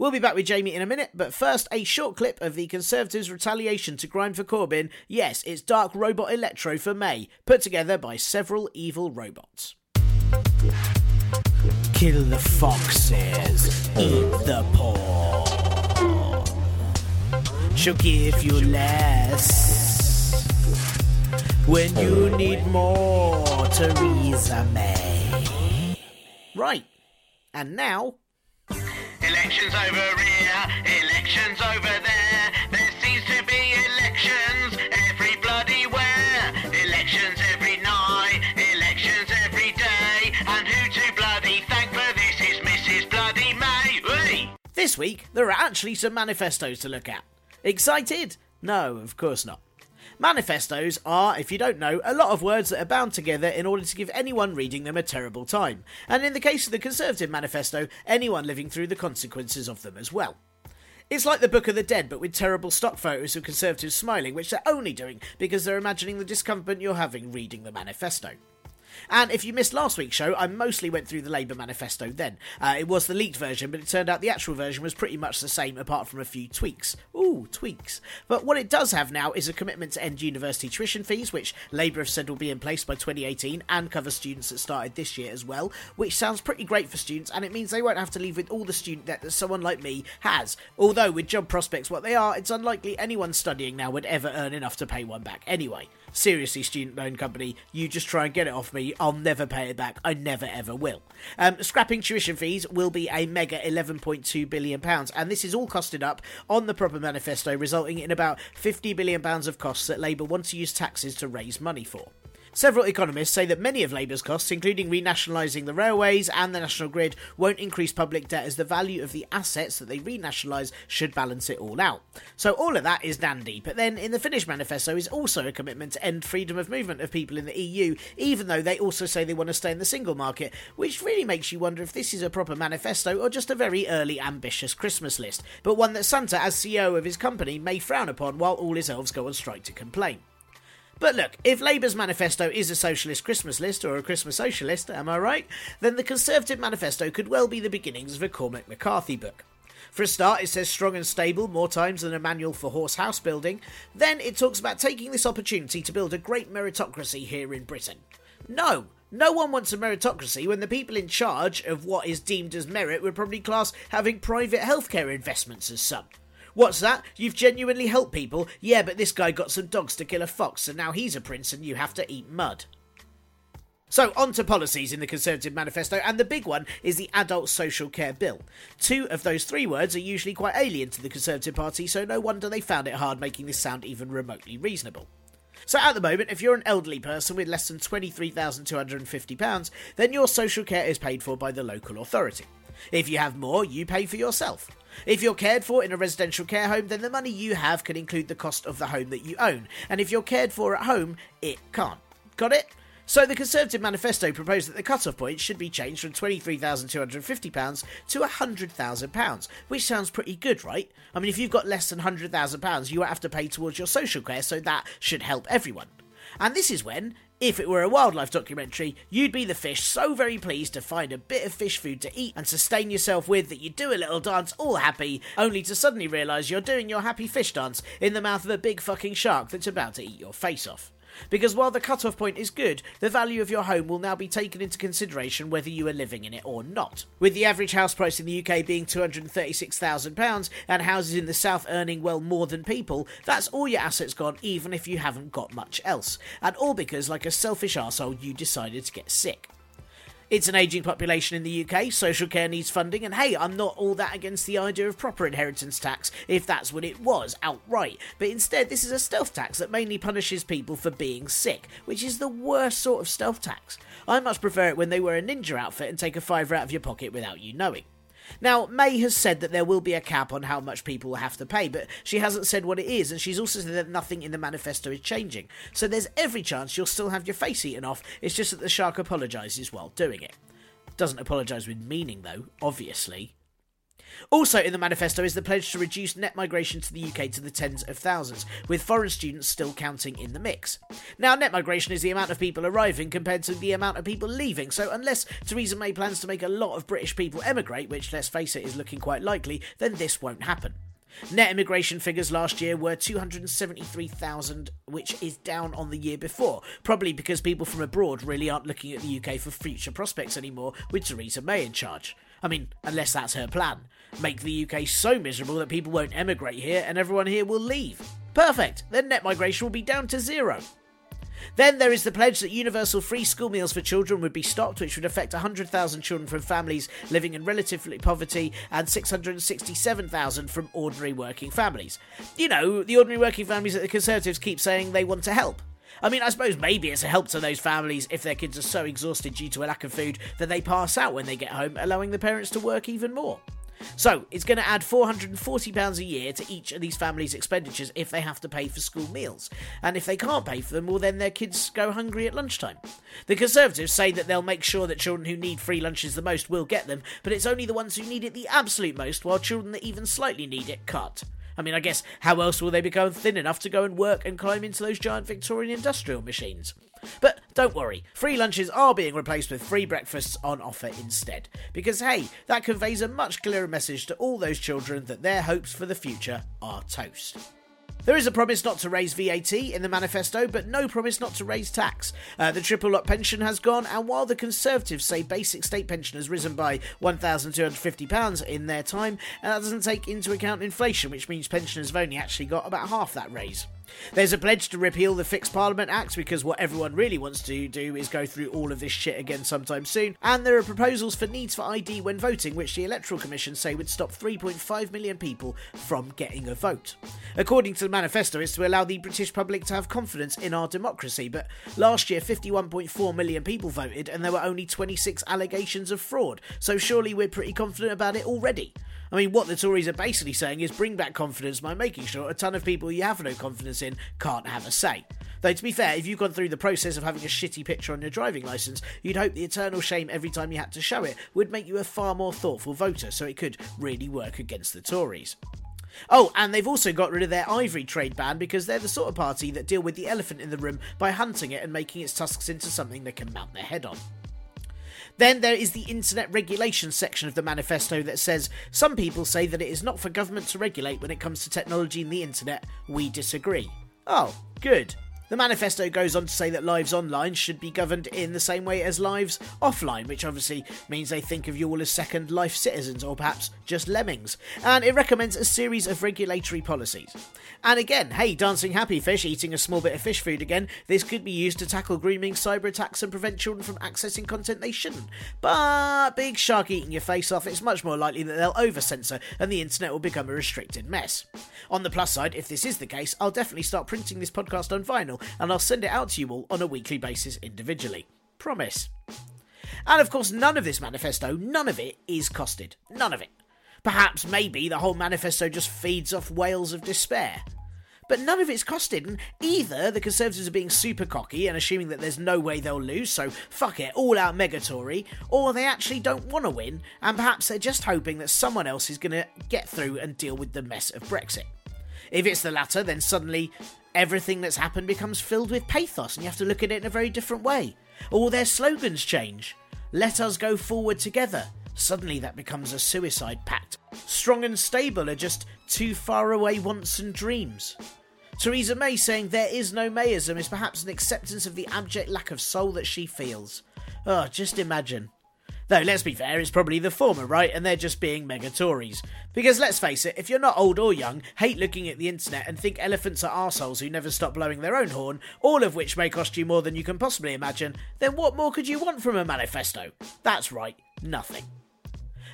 We'll be back with Jamie in a minute, but first, a short clip of the Conservatives' retaliation to grime for Corbyn. Yes, it's Dark Robot Electro for May, put together by several evil robots. Kill the foxes, eat the poor. She'll give you less when you need more, Theresa May. Right, and now Elections over here, elections over there. There seems to be elections every bloody where. Elections every night, elections every day. And who to bloody thank for this is Mrs. Bloody May. Hey! This week, there are actually some manifestos to look at. Excited? No, of course not. Manifestos are, if you don't know, a lot of words that are bound together in order to give anyone reading them a terrible time. And in the case of the Conservative Manifesto, anyone living through the consequences of them as well. It's like the Book of the Dead, but with terrible stock photos of Conservatives smiling, which they're only doing because they're imagining the discomfort you're having reading the manifesto. And if you missed last week's show, I mostly went through the Labour manifesto then. Uh, it was the leaked version, but it turned out the actual version was pretty much the same apart from a few tweaks. Ooh, tweaks. But what it does have now is a commitment to end university tuition fees, which Labour have said will be in place by 2018 and cover students that started this year as well, which sounds pretty great for students and it means they won't have to leave with all the student debt that someone like me has. Although, with job prospects what they are, it's unlikely anyone studying now would ever earn enough to pay one back anyway. Seriously, student loan company, you just try and get it off me. I'll never pay it back. I never ever will. Um, scrapping tuition fees will be a mega £11.2 billion, and this is all costed up on the proper manifesto, resulting in about £50 billion of costs that Labour want to use taxes to raise money for. Several economists say that many of Labour's costs, including renationalising the railways and the national grid, won't increase public debt as the value of the assets that they renationalise should balance it all out. So all of that is dandy, but then in the Finnish manifesto is also a commitment to end freedom of movement of people in the EU, even though they also say they want to stay in the single market, which really makes you wonder if this is a proper manifesto or just a very early ambitious Christmas list, but one that Santa, as CEO of his company, may frown upon while all his elves go on strike to complain. But look, if Labour's manifesto is a socialist Christmas list or a Christmas socialist, am I right? Then the Conservative manifesto could well be the beginnings of a Cormac McCarthy book. For a start, it says strong and stable more times than a manual for horse house building. Then it talks about taking this opportunity to build a great meritocracy here in Britain. No, no one wants a meritocracy when the people in charge of what is deemed as merit would probably class having private healthcare investments as some. What's that? You've genuinely helped people? Yeah, but this guy got some dogs to kill a fox, and now he's a prince and you have to eat mud. So, on to policies in the Conservative Manifesto, and the big one is the Adult Social Care Bill. Two of those three words are usually quite alien to the Conservative Party, so no wonder they found it hard making this sound even remotely reasonable. So at the moment, if you're an elderly person with less than £23,250, then your social care is paid for by the local authority. If you have more, you pay for yourself. If you're cared for in a residential care home, then the money you have can include the cost of the home that you own. And if you're cared for at home, it can't. Got it? So the Conservative manifesto proposed that the cut-off point should be changed from £23,250 to £100,000, which sounds pretty good, right? I mean, if you've got less than £100,000, you won't have to pay towards your social care, so that should help everyone. And this is when, if it were a wildlife documentary, you'd be the fish so very pleased to find a bit of fish food to eat and sustain yourself with that you do a little dance all happy, only to suddenly realise you're doing your happy fish dance in the mouth of a big fucking shark that's about to eat your face off. Because while the cut-off point is good, the value of your home will now be taken into consideration whether you are living in it or not. With the average house price in the UK being £236,000 and houses in the south earning well more than people, that's all your assets gone even if you haven't got much else. And all because, like a selfish arsehole, you decided to get sick. It's an ageing population in the UK, social care needs funding, and hey, I'm not all that against the idea of proper inheritance tax if that's what it was, outright. But instead, this is a stealth tax that mainly punishes people for being sick, which is the worst sort of stealth tax. I much prefer it when they wear a ninja outfit and take a fiver out of your pocket without you knowing. Now, May has said that there will be a cap on how much people will have to pay, but she hasn't said what it is, and she's also said that nothing in the manifesto is changing. So there's every chance you'll still have your face eaten off, it's just that the shark apologises while doing it. Doesn't apologise with meaning, though, obviously. Also in the manifesto is the pledge to reduce net migration to the UK to the tens of thousands, with foreign students still counting in the mix. Now, net migration is the amount of people arriving compared to the amount of people leaving, so unless Theresa May plans to make a lot of British people emigrate, which let's face it is looking quite likely, then this won't happen. Net immigration figures last year were 273,000, which is down on the year before, probably because people from abroad really aren't looking at the UK for future prospects anymore with Theresa May in charge. I mean, unless that's her plan. Make the UK so miserable that people won't emigrate here and everyone here will leave. Perfect! Then net migration will be down to zero. Then there is the pledge that universal free school meals for children would be stopped, which would affect 100,000 children from families living in relative poverty and 667,000 from ordinary working families. You know, the ordinary working families that the Conservatives keep saying they want to help. I mean, I suppose maybe it's a help to those families if their kids are so exhausted due to a lack of food that they pass out when they get home, allowing the parents to work even more. So, it's going to add £440 a year to each of these families' expenditures if they have to pay for school meals. And if they can't pay for them, well, then their kids go hungry at lunchtime. The Conservatives say that they'll make sure that children who need free lunches the most will get them, but it's only the ones who need it the absolute most, while children that even slightly need it cut. I mean, I guess how else will they become thin enough to go and work and climb into those giant Victorian industrial machines? But don't worry, free lunches are being replaced with free breakfasts on offer instead. Because hey, that conveys a much clearer message to all those children that their hopes for the future are toast. There is a promise not to raise VAT in the manifesto, but no promise not to raise tax. Uh, the triple lock pension has gone, and while the Conservatives say basic state pension has risen by £1,250 in their time, uh, that doesn't take into account inflation, which means pensioners have only actually got about half that raise. There's a pledge to repeal the Fixed Parliament Act because what everyone really wants to do is go through all of this shit again sometime soon. And there are proposals for needs for ID when voting, which the Electoral Commission say would stop 3.5 million people from getting a vote. According to the manifesto, it's to allow the British public to have confidence in our democracy. But last year, 51.4 million people voted, and there were only 26 allegations of fraud. So surely we're pretty confident about it already. I mean, what the Tories are basically saying is bring back confidence by making sure a ton of people you have no confidence in can't have a say. Though, to be fair, if you've gone through the process of having a shitty picture on your driving licence, you'd hope the eternal shame every time you had to show it would make you a far more thoughtful voter, so it could really work against the Tories. Oh, and they've also got rid of their ivory trade ban because they're the sort of party that deal with the elephant in the room by hunting it and making its tusks into something they can mount their head on. Then there is the internet regulation section of the manifesto that says some people say that it is not for government to regulate when it comes to technology and the internet. We disagree. Oh, good. The manifesto goes on to say that lives online should be governed in the same way as lives offline, which obviously means they think of you all as second life citizens or perhaps just lemmings. And it recommends a series of regulatory policies. And again, hey, dancing happy fish eating a small bit of fish food again, this could be used to tackle grooming, cyber attacks, and prevent children from accessing content they shouldn't. But big shark eating your face off, it's much more likely that they'll over censor and the internet will become a restricted mess. On the plus side, if this is the case, I'll definitely start printing this podcast on vinyl and I'll send it out to you all on a weekly basis individually. Promise. And of course, none of this manifesto, none of it is costed. None of it. Perhaps, maybe, the whole manifesto just feeds off whales of despair. But none of it's costed, and either the Conservatives are being super cocky and assuming that there's no way they'll lose, so fuck it, all out megatory, or they actually don't want to win, and perhaps they're just hoping that someone else is going to get through and deal with the mess of Brexit. If it's the latter, then suddenly everything that's happened becomes filled with pathos and you have to look at it in a very different way. Or their slogans change. Let us go forward together. Suddenly that becomes a suicide pact. Strong and stable are just too far away wants and dreams. Theresa May saying there is no Mayism is perhaps an acceptance of the abject lack of soul that she feels. Oh, just imagine. Though, let's be fair, it's probably the former, right? And they're just being mega Tories. Because let's face it, if you're not old or young, hate looking at the internet and think elephants are arseholes who never stop blowing their own horn, all of which may cost you more than you can possibly imagine, then what more could you want from a manifesto? That's right, nothing.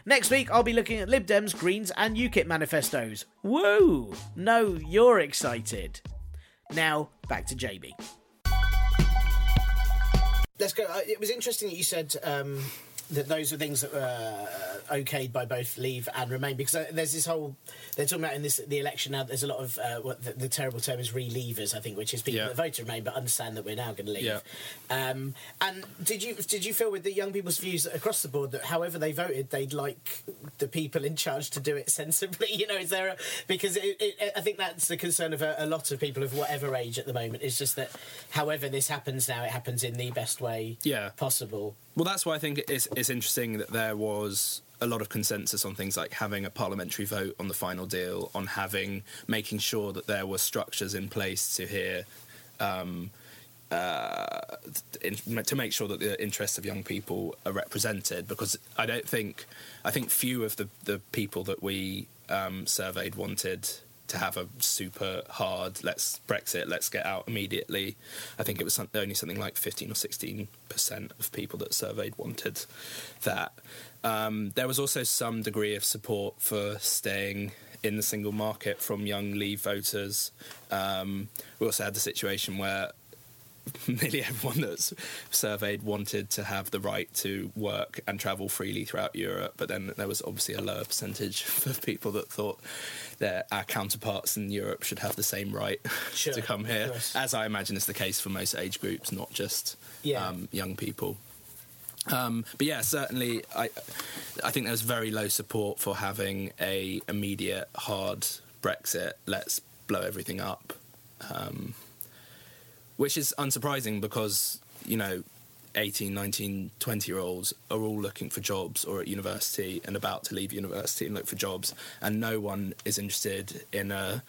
Next week, I'll be looking at Lib Dems, Greens, and UKIP manifestos. Woo! No, you're excited. Now, back to JB. Let's go. Uh, it was interesting that you said um, that those are things that were uh, okayed by both Leave and Remain because uh, there's this whole they're talking about in this the election now. There's a lot of uh, what the, the terrible term is relievers, I think, which is people Yeah. that vote to Remain but understand that we're now going to leave. Yeah. Um, and did you did you feel with the young people's views across the board that however they voted, they'd like the people in charge to do it sensibly? You know, is there a, because it, it, I think that's the concern of a, a lot of people of whatever age at the moment. Is just that however this happens now, it happens in the best way Yeah. possible. Well, that's why I think it's, it's interesting that there was a lot of consensus on things like having a parliamentary vote on the final deal, on having making sure that there were structures in place to hear. Um, uh, in, to make sure that the interests of young people are represented, because I don't think I think few of the, the people that we um, surveyed wanted to have a super hard let's Brexit, let's get out immediately. I think it was some, only something like 15 or 16 percent of people that surveyed wanted that. Um, there was also some degree of support for staying in the single market from young Leave voters. Um, we also had the situation where nearly everyone that's surveyed wanted to have the right to work and travel freely throughout Europe, but then there was obviously a lower percentage of people that thought that our counterparts in Europe should have the same right Sure, to come here, as I imagine is the case for most age groups, not just Yeah. um, young people. Um, but yeah, certainly, I I think there's very low support for having a immediate hard Brexit. Let's blow everything up, um, which is unsurprising because you know. 18, 19, 20 year olds are all looking for jobs or at university and about to leave university and look for jobs, and no one is interested in a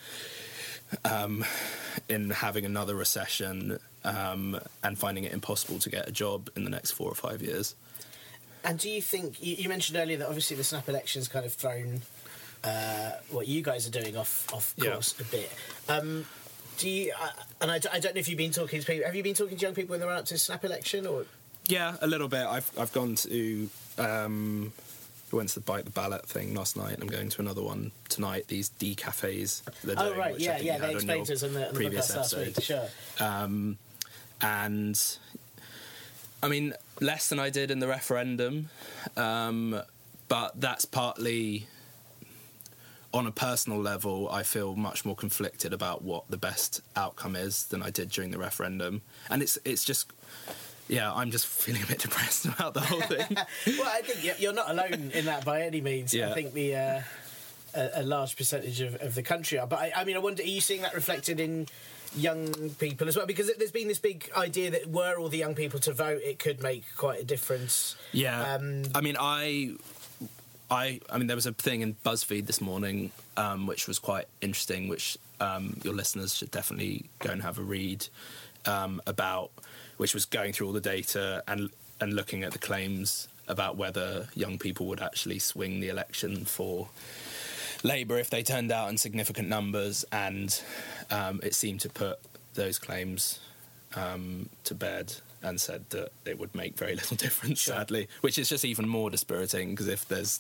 um, in having another recession um, and finding it impossible to get a job in the next four or five years. And do you think you, you mentioned earlier that obviously the snap election's kind of thrown uh, what you guys are doing off off Yeah. course a bit? Um, do you? Uh, and I don't know if you've been talking to people. Have you been talking to young people when they're up to snap election or? Yeah, a little bit. I've I've gone to um, went to the Bite the Ballot thing last night. and I'm going to another one tonight. These D cafes. Oh doing, right, I yeah, yeah. They explained to us on the, on previous episode. week. Sure. Um, and I mean, less than I did in the referendum, um, but that's partly on a personal level. I feel much more conflicted about what the best outcome is than I did during the referendum, and it's it's just. Yeah, I'm just feeling a bit depressed about the whole thing. well, I think you're- not alone in that by any means. I think the uh, a, a large percentage of, of the country are. But I, I mean, I wonder, are you seeing that reflected in young people as well? Because there's been this big idea that were all the young people to vote, it could make quite a difference. Yeah. Um, I mean, I, I, I mean, there was a thing in BuzzFeed this morning, um, which was quite interesting, which um, your listeners should definitely go and have a read um, about, which was going through all the data and and looking at the claims about whether young people would actually swing the election for Labour if they turned out in significant numbers, and um, it seemed to put those claims um, to bed and said that it would make very little difference, sadly, which is just even more dispiriting because if there's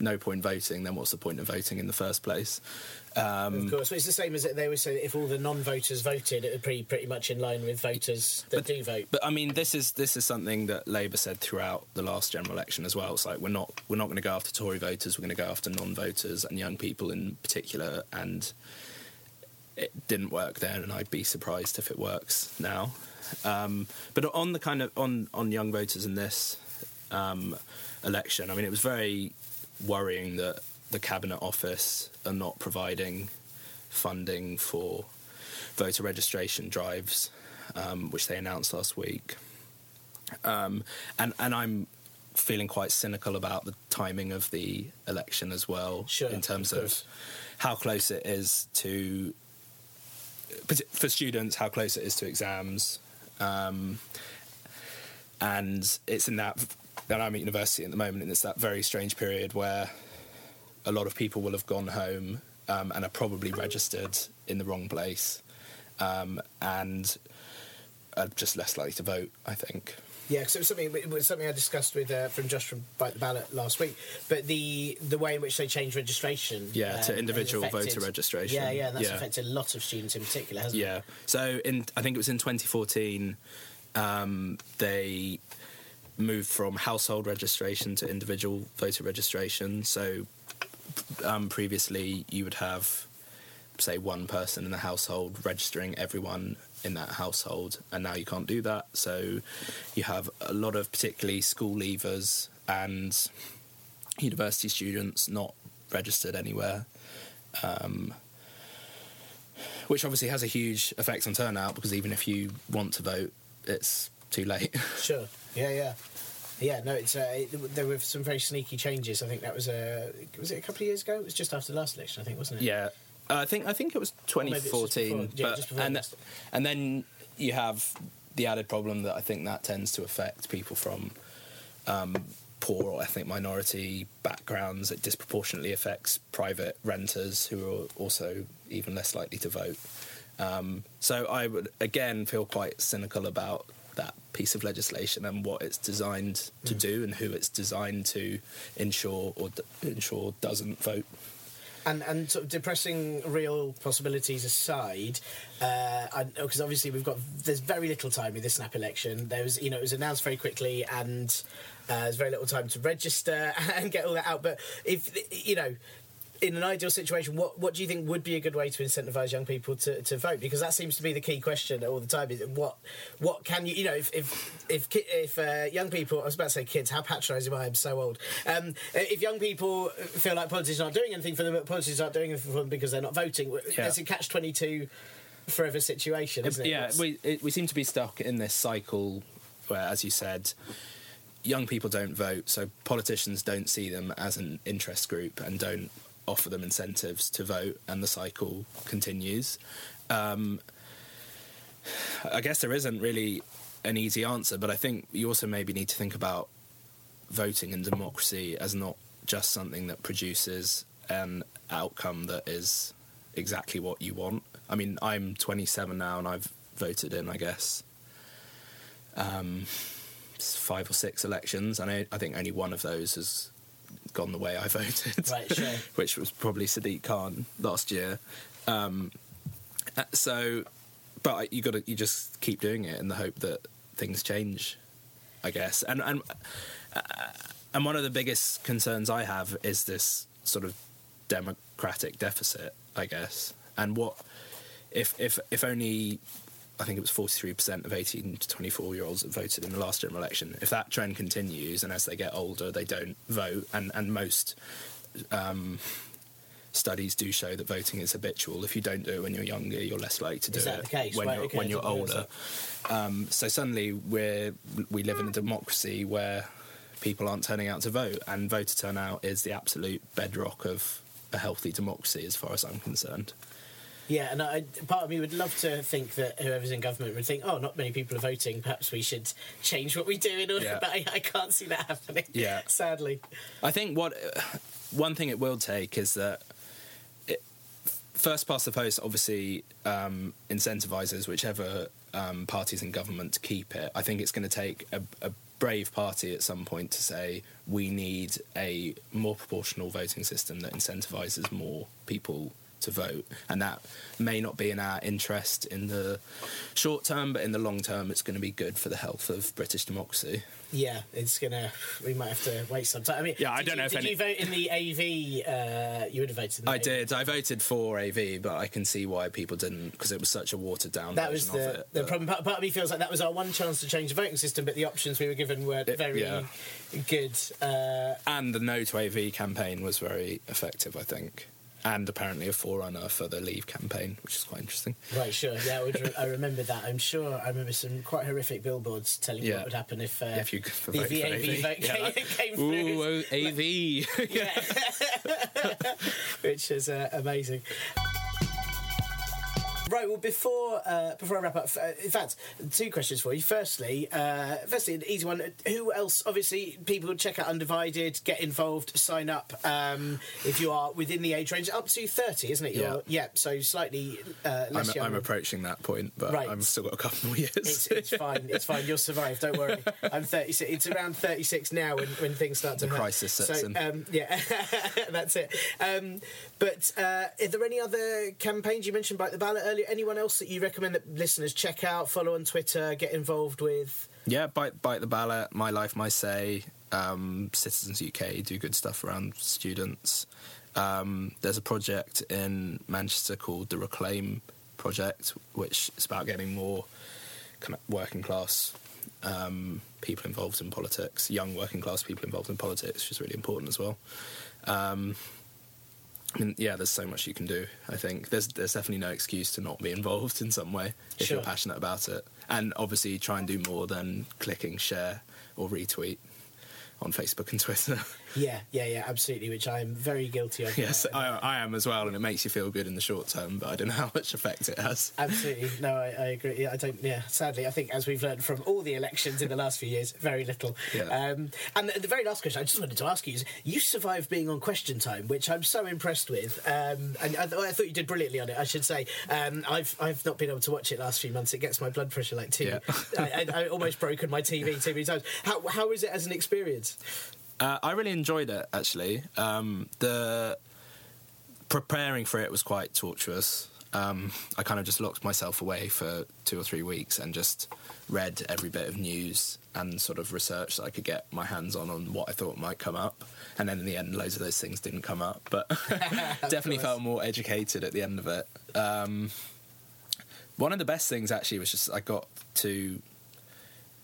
no point voting, then what's the point of voting in the first place? Um, Of course, but it's the same as they always say. If all the non-voters voted, it would be pretty much in line with voters that do vote. But I mean, this is this is something that Labour said throughout the last general election as well. It's like we're not we're not going to go after Tory voters. We're going to go after non-voters and young people in particular. And it didn't work then, and I'd be surprised if it works now. Um, but on the kind of on on young voters in this um, election, I mean, it was very worrying that the cabinet office are not providing funding for voter registration drives, um, which they announced last week. Um, and and I'm feeling quite cynical about the timing of the election as well, Sure, in terms of of, how close it is to for students, how close it is to exams. Um, and it's in that, and I'm at university at the moment, and it's that very strange period where a lot of people will have gone home um, and are probably registered in the wrong place um, and are just less likely to vote, I think. Yeah, because it was something it was something I discussed with uh, from Josh from Bite the Ballot last week. But the the way in which they changed registration, Yeah, um, to individual affected- voter registration. Yeah, yeah, that's Yeah. affected a lot of students in particular, hasn't it? Yeah. So in I think it was in 2014, um, they moved from household registration to individual voter registration. So um, previously, you would have say one person in the household registering everyone in that household, and now you can't do that. So you have a lot of particularly school leavers and university students not registered anywhere. Um, which obviously has a huge effect on turnout because even if you want to vote, it's too late. Sure. Yeah, yeah. Yeah, no, it's uh, it, there were some very sneaky changes. I think that was a was it a couple of years ago? It was just after the last election, I think, wasn't it? yeah, uh, I think I think it was maybe it's just 2014, before- yeah, but and and then you have the added problem that I think that tends to affect people from um, poor or ethnic minority backgrounds. It disproportionately affects private renters who are also even less likely to vote. Um, so I would again feel quite cynical about that piece of legislation and what it's designed to Mm. do and who it's designed to ensure or d- ensure doesn't vote. And and sort of depressing real possibilities aside, because obviously we've got there's very little time with this snap election. There was you know it was announced very quickly and uh, there's very little time to register and get all that out. But if you know. In an ideal situation, what, what do you think would be a good way to incentivise young people to, to vote? Because that seems to be the key question all the time. Is what what can you you know if if if, ki- if uh, young people I was about to say kids how patronising am I I'm so old um, if young people feel like politicians aren't doing anything for them but politicians aren't doing anything for them because they're not voting Yeah. it's a catch twenty two forever situation isn't it? yeah, It's- we it, we seem to be stuck in this cycle where, as you said, young people don't vote, so politicians don't see them as an interest group and don't offer them incentives to vote, and the cycle continues. Um, I guess there isn't really an easy answer, but I think you also maybe need to think about voting and democracy as not just something that produces an outcome that is exactly what you want. I mean, I'm 27 now and I've voted in, I guess, um, five or six elections, and I, I think only one of those has gone the way I voted, Right, sure. which was probably Sadiq Khan last year. Um, uh, so, but you got to you just keep doing it in the hope that things change, I guess. And and uh, and one of the biggest concerns I have is this sort of democratic deficit, I guess. And what if if if only I think it was forty three percent of eighteen to twenty four year olds that voted in the last general election. If that trend continues, and as they get older, they don't vote, and and most um, studies do show that voting is habitual. If you don't do it when you're younger, you're less likely to do Is that it the case? when Right, you're okay, when you're older. Um, so suddenly we're we live in a democracy where people aren't turning out to vote, and voter turnout is the absolute bedrock of a healthy democracy, as far as I'm concerned. Yeah, and I, part of me would love to think that whoever's in government would think, oh, not many people are voting. Perhaps we should change what we do in order. Yeah. But I, I can't see that happening. Yeah. sadly. I think what one thing it will take is that it, first past the post obviously um, incentivizes whichever um, parties in government to keep it. I think it's going to take a, a brave party at some point to say we need a more proportional voting system that incentivizes more people to vote and that may not be in our interest in the short term but in the long term it's going to be good for the health of british democracy Yeah, it's gonna. We might have to wait some time. I mean, Yeah, I don't you, know if Did any- you vote in the AV? Uh, you would have voted. In the I AV. did. I voted for AV, but I can see why people didn't because it was such a watered down That was version the, of it. the but- problem. Part, part of me feels like that was our one chance to change the voting system, but the options we were given weren't It- very yeah. good. Uh, And the No to AV campaign was very effective, I think. And apparently a forerunner for the Leave campaign, which is quite interesting. Right, sure. Yeah, I, would re- I remember that. I'm sure I remember some quite horrific billboards telling you Yeah. what would happen if, uh, if you the vote AV AV. vote Yeah, came, through. Ooh, oh, AV. Yeah. Which is uh, amazing. Right. Well, before uh, before I wrap up, uh, in fact, two questions for you. Firstly, uh, firstly, an easy one. Who else? Obviously, people check out Undivided, get involved, sign up. Um, if you are within the age range, up to thirty, isn't it? You're, yeah. So slightly uh, I'm, less young. I'm approaching that point, but Right. I've still got a couple more years. It's, it's fine. It's fine. You'll survive. Don't worry. I'm 36. It's around 36 now when, when things start to The crisis sets so, in. Um, yeah, that's it. Um, but uh, are there any other campaigns you mentioned about the ballot earlier? Anyone else that you recommend that listeners check out, follow on Twitter, get involved with? Yeah, bite Bite the Ballot. My life, my say. Um, Citizens UK do good stuff around students. Um, there's a project in Manchester called the Reclaim Project, which is about getting more kind of working class um, people involved in politics, young working class people involved in politics, which is really important as well. Um, I mean, yeah, there's so much you can do. I think there's there's definitely no excuse to not be involved in some way if Sure. you're passionate about it, and obviously try and do more than clicking share or retweet on Facebook and Twitter. Yeah, yeah, yeah, absolutely. Which I am very guilty of. yes, I, I am as well, and it makes you feel good in the short term, but I don't know how much effect it has. Absolutely, no, I, I agree. Yeah, I don't. Yeah, sadly, I think as we've learned from all the elections in the last few years, very little. Yeah. Um, and the, the very last question I just wanted to ask you is: you survived being on Question Time, which I'm so impressed with, um, and I, th- I thought you did brilliantly on it. I should say. Um, I've I've not been able to watch it last few months. It gets my blood pressure like two. Yeah. I, I, I almost broken my TV too many times. How how is it as an experience? Uh, I really enjoyed it actually. Um, the preparing for it was quite tortuous. Um, I kind of just locked myself away for two or three weeks and just read every bit of news and sort of research that I could get my hands on on what I thought might come up. And then in the end, loads of those things didn't come up, but definitely felt more educated at the end of it. Um, one of the best things actually was just I got to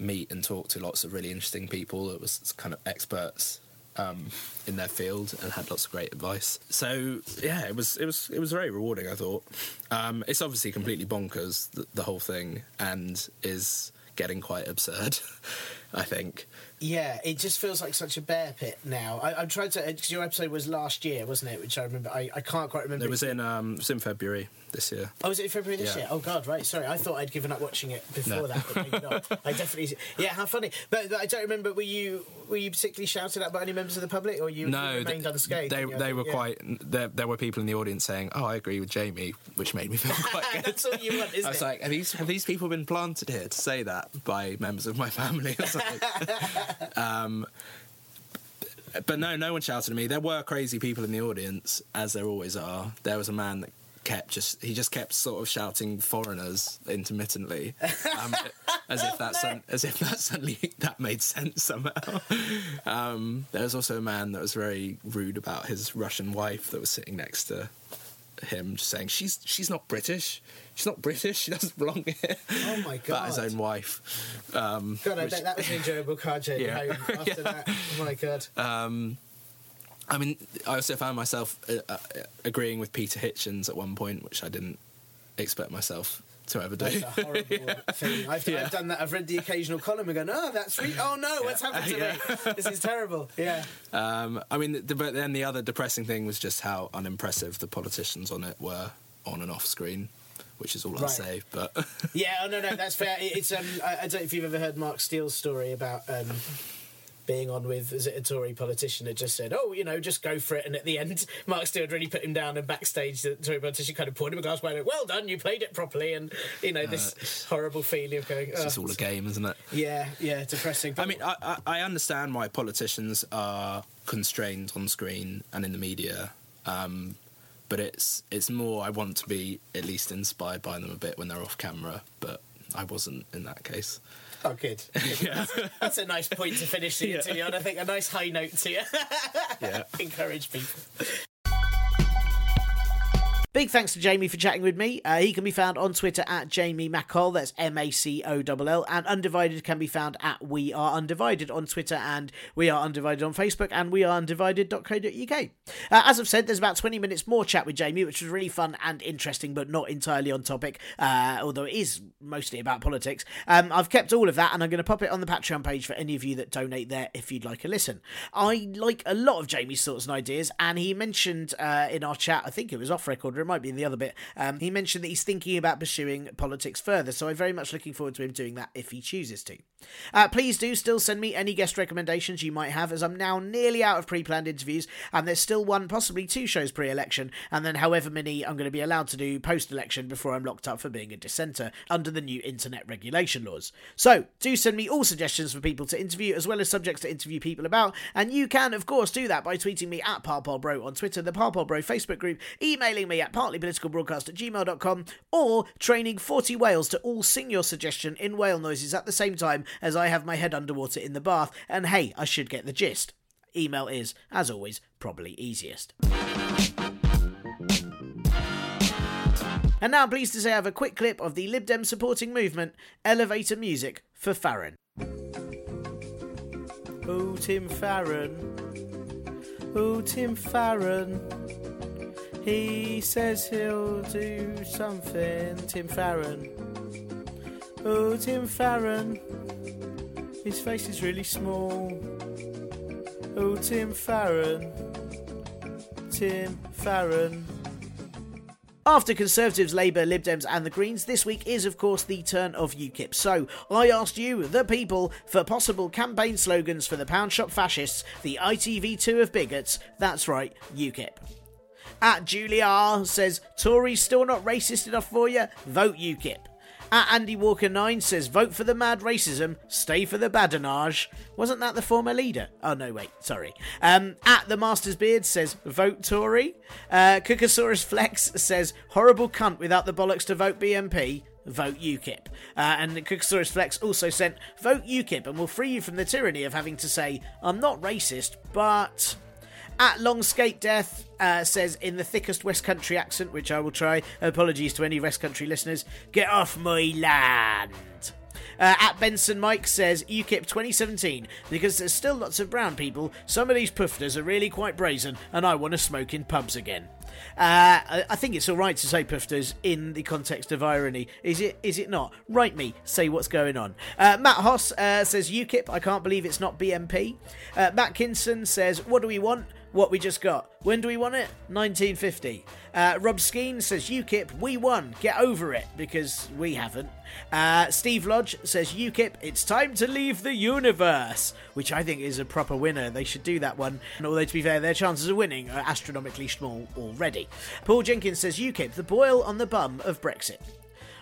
meet and talk to lots of really interesting people that was kind of experts um, in their field and had lots of great advice. So yeah, it was it was it was very rewarding. I thought um, it's obviously completely bonkers the, the whole thing and is getting quite absurd. I think. Yeah, it just feels like such a bear pit now. I, I'm trying to. Because your episode was last year, wasn't it? Which I remember. I, I can't quite remember. It was in um, it was in February this year. Oh, was it in February this Yeah. year? Oh God, right. Sorry, I thought I'd given up watching it before No. that, but maybe not. I definitely. Yeah, how funny. But, but I don't remember. Were you were you particularly shouted at by any members of the public, or you, you No, remained they, unscathed? they, they were yeah. quite. There, there were people in the audience saying, "Oh, I agree with Jamie," which made me feel quite good. That's all you want, isn't I was it? like, have these have these people been planted here to say that by members of my family or something? um, but no, no one shouted at me. There were crazy people in the audience, as there always are. There was a man that kept just he just kept sort of shouting foreigners intermittently, um, as if that sud- as if that suddenly that made sense somehow. Um, there was also a man that was very rude about his Russian wife that was sitting next to him, just saying she's she's not British. She's not British. She doesn't belong here. Oh my About his God. own wife. Um, God, I which- bet that was an enjoyable car journey Yeah. home after that. Oh my God. Um, I mean, I also found myself uh, uh, agreeing with Peter Hitchens at one point, which I didn't expect myself to ever do. That's a horrible thing. I've, Yeah. I've done that. I've read the occasional column and gone, oh, that's re- oh no, what's happened to Yeah. me? This is terrible. Yeah. Um, I mean, the, but then the other depressing thing was just how unimpressive the politicians on it were on and off screen, which is all I'll say. But Yeah, oh no, no, that's fair. It's um, I, I don't know if you've ever heard Mark Steel's story about um, being on with is it a Tory politician that just said, "Oh, you know, just go for it," and at the end, Mark had really put him down, and backstage, the Tory politician kind of poured him a glass wine. and Well done, you played it properly, and you know this horrible feeling of going. it's "Oh." just all a game, isn't it? Yeah, yeah, depressing. I mean, I, I, I understand why politicians are constrained on screen and in the media, um, but it's it's more I want to be at least inspired by them a bit when they're off camera, but I wasn't in that case. Oh, good. Good. That's, that's a nice point to finish the Yeah. interview on. I think a nice high note to Yeah. encourage people. Big thanks to Jamie for chatting with me. Uh, he can be found on Twitter at Jamie MacColl, that's M A C O L L, and Undivided can be found at We Are Undivided on Twitter and We Are Undivided on Facebook and We Are Undivided.co.uk. Uh, as I've said, there's about 20 minutes more chat with Jamie, which was really fun and interesting, but not entirely on topic, uh, although it is mostly about politics. Um, I've kept all of that and I'm going to pop it on the Patreon page for any of you that donate there if you'd like a listen. I like a lot of Jamie's thoughts and ideas, and he mentioned uh, in our chat, I think it was off record, or it might be in the other bit, um, he mentioned that he's thinking about pursuing politics further, so I'm very much looking forward to him doing that if he chooses to. Uh, please do still send me any guest recommendations you might have, as I'm now nearly out of pre planned interviews, and there's still one, possibly two shows pre election, and then however many I'm going to be allowed to do post election before I'm locked up for being a dissenter under the new internet regulation laws. So, do send me all suggestions for people to interview, as well as subjects to interview people about, and you can, of course, do that by tweeting me at ParpolBro on Twitter, the ParpolBro Facebook group, emailing me at partlypoliticalbroadcast at gmail.com, or training 40 whales to all sing your suggestion in whale noises at the same time as I have my head underwater in the bath, and hey, I should get the gist. Email is, as always, probably easiest. And now I'm pleased to say I have a quick clip of the Lib Dem supporting movement, Elevator Music for Farron. Oh, Tim Farron. Oh, Tim Farron. He says he'll do something, Tim Farron. Oh, Tim Farron. His face is really small. Oh, Tim Farron. Tim Farron. After Conservatives, Labour, Lib Dems, and the Greens, this week is, of course, the turn of UKIP. So, I asked you, the people, for possible campaign slogans for the Pound Shop fascists, the ITV2 of bigots. That's right, UKIP. At Julia R says, Tories still not racist enough for you? Vote UKIP. At Andy Walker 9 says, vote for the mad racism, stay for the badinage. Wasn't that the former leader? Oh, no, wait, sorry. Um, at the Master's Beard says, vote Tory. Uh, Flex says, horrible cunt without the bollocks to vote BNP. Vote UKIP. Uh, and Cookosaurus Flex also sent, vote UKIP and we'll free you from the tyranny of having to say, I'm not racist, but. At Longscape Death uh, says in the thickest West Country accent, which I will try. Apologies to any West Country listeners. Get off my land. Uh, at Benson Mike says UKIP 2017 because there's still lots of brown people. Some of these puffers are really quite brazen, and I want to smoke in pubs again. Uh, I, think it's all right to say pufters in the context of irony. Is it? Is it not? Write me. Say what's going on. Uh, Matt Hoss uh, says UKIP. I can't believe it's not BNP. Uh, Matt Kinson says, "What do we want?" What we just got. When do we want it? 1950. Uh, Rob Skeen says, UKIP, we won. Get over it, because we haven't. Uh, Steve Lodge says, UKIP, it's time to leave the universe, which I think is a proper winner. They should do that one. And although, to be fair, their chances of winning are astronomically small already. Paul Jenkins says, UKIP, the boil on the bum of Brexit.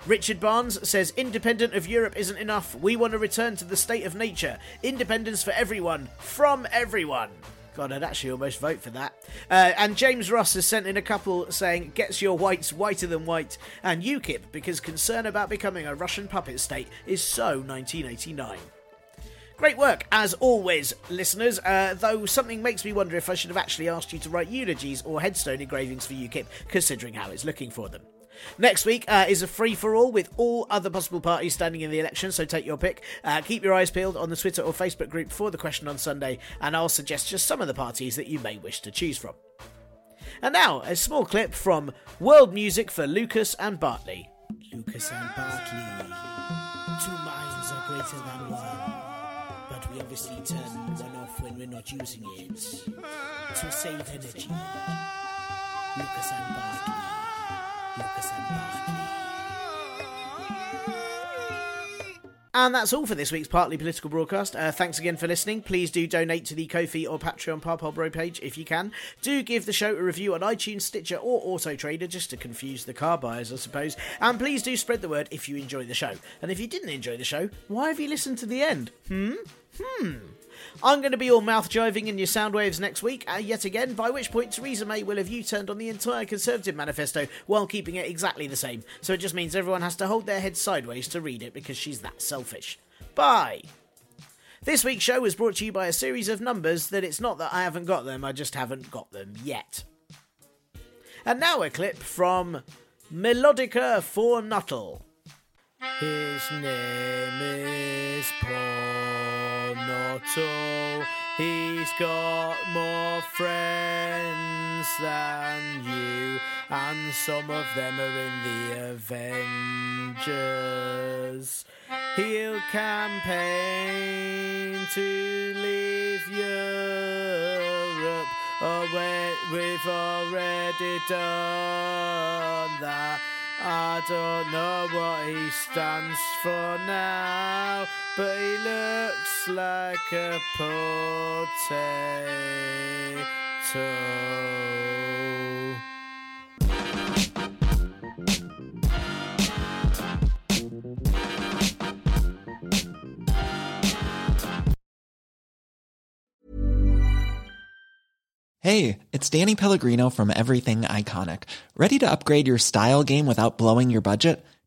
Richard Barnes says, independent of Europe isn't enough. We want to return to the state of nature. Independence for everyone, from everyone. God, I'd actually almost vote for that. Uh, and James Ross has sent in a couple saying, gets your whites whiter than white, and UKIP, because concern about becoming a Russian puppet state is so 1989. Great work, as always, listeners. Uh, though something makes me wonder if I should have actually asked you to write eulogies or headstone engravings for UKIP, considering how it's looking for them. Next week uh, is a free for all with all other possible parties standing in the election, so take your pick. Uh, keep your eyes peeled on the Twitter or Facebook group for the question on Sunday, and I'll suggest just some of the parties that you may wish to choose from. And now, a small clip from World Music for Lucas and Bartley. Lucas and Bartley. Two minds are greater than one, we obviously turn one off when we're not using it to save energy. Lucas and Bartley. Lucas and Bartley. And that's all for this week's Partly Political broadcast. Uh, thanks again for listening. Please do donate to the Ko-fi or Patreon Parpol Bro page if you can. Do give the show a review on iTunes, Stitcher, or Auto Trader just to confuse the car buyers, I suppose. And please do spread the word if you enjoy the show. And if you didn't enjoy the show, why have you listened to the end? Hmm? Hmm. I'm going to be all mouth jiving in your sound waves next week, uh, yet again, by which point Theresa May will have U turned on the entire Conservative manifesto while keeping it exactly the same. So it just means everyone has to hold their head sideways to read it because she's that selfish. Bye! This week's show was brought to you by a series of numbers that it's not that I haven't got them, I just haven't got them yet. And now a clip from Melodica for Nuttall. His name is Paul Nuttall. He's got more friends than you, and some of them are in the Avengers. He'll campaign to leave Europe. Oh, wait, we've already done that. I don't know what he stands for now, but he looks like a potato. Hey, it's Danny Pellegrino from Everything Iconic. Ready to upgrade your style game without blowing your budget?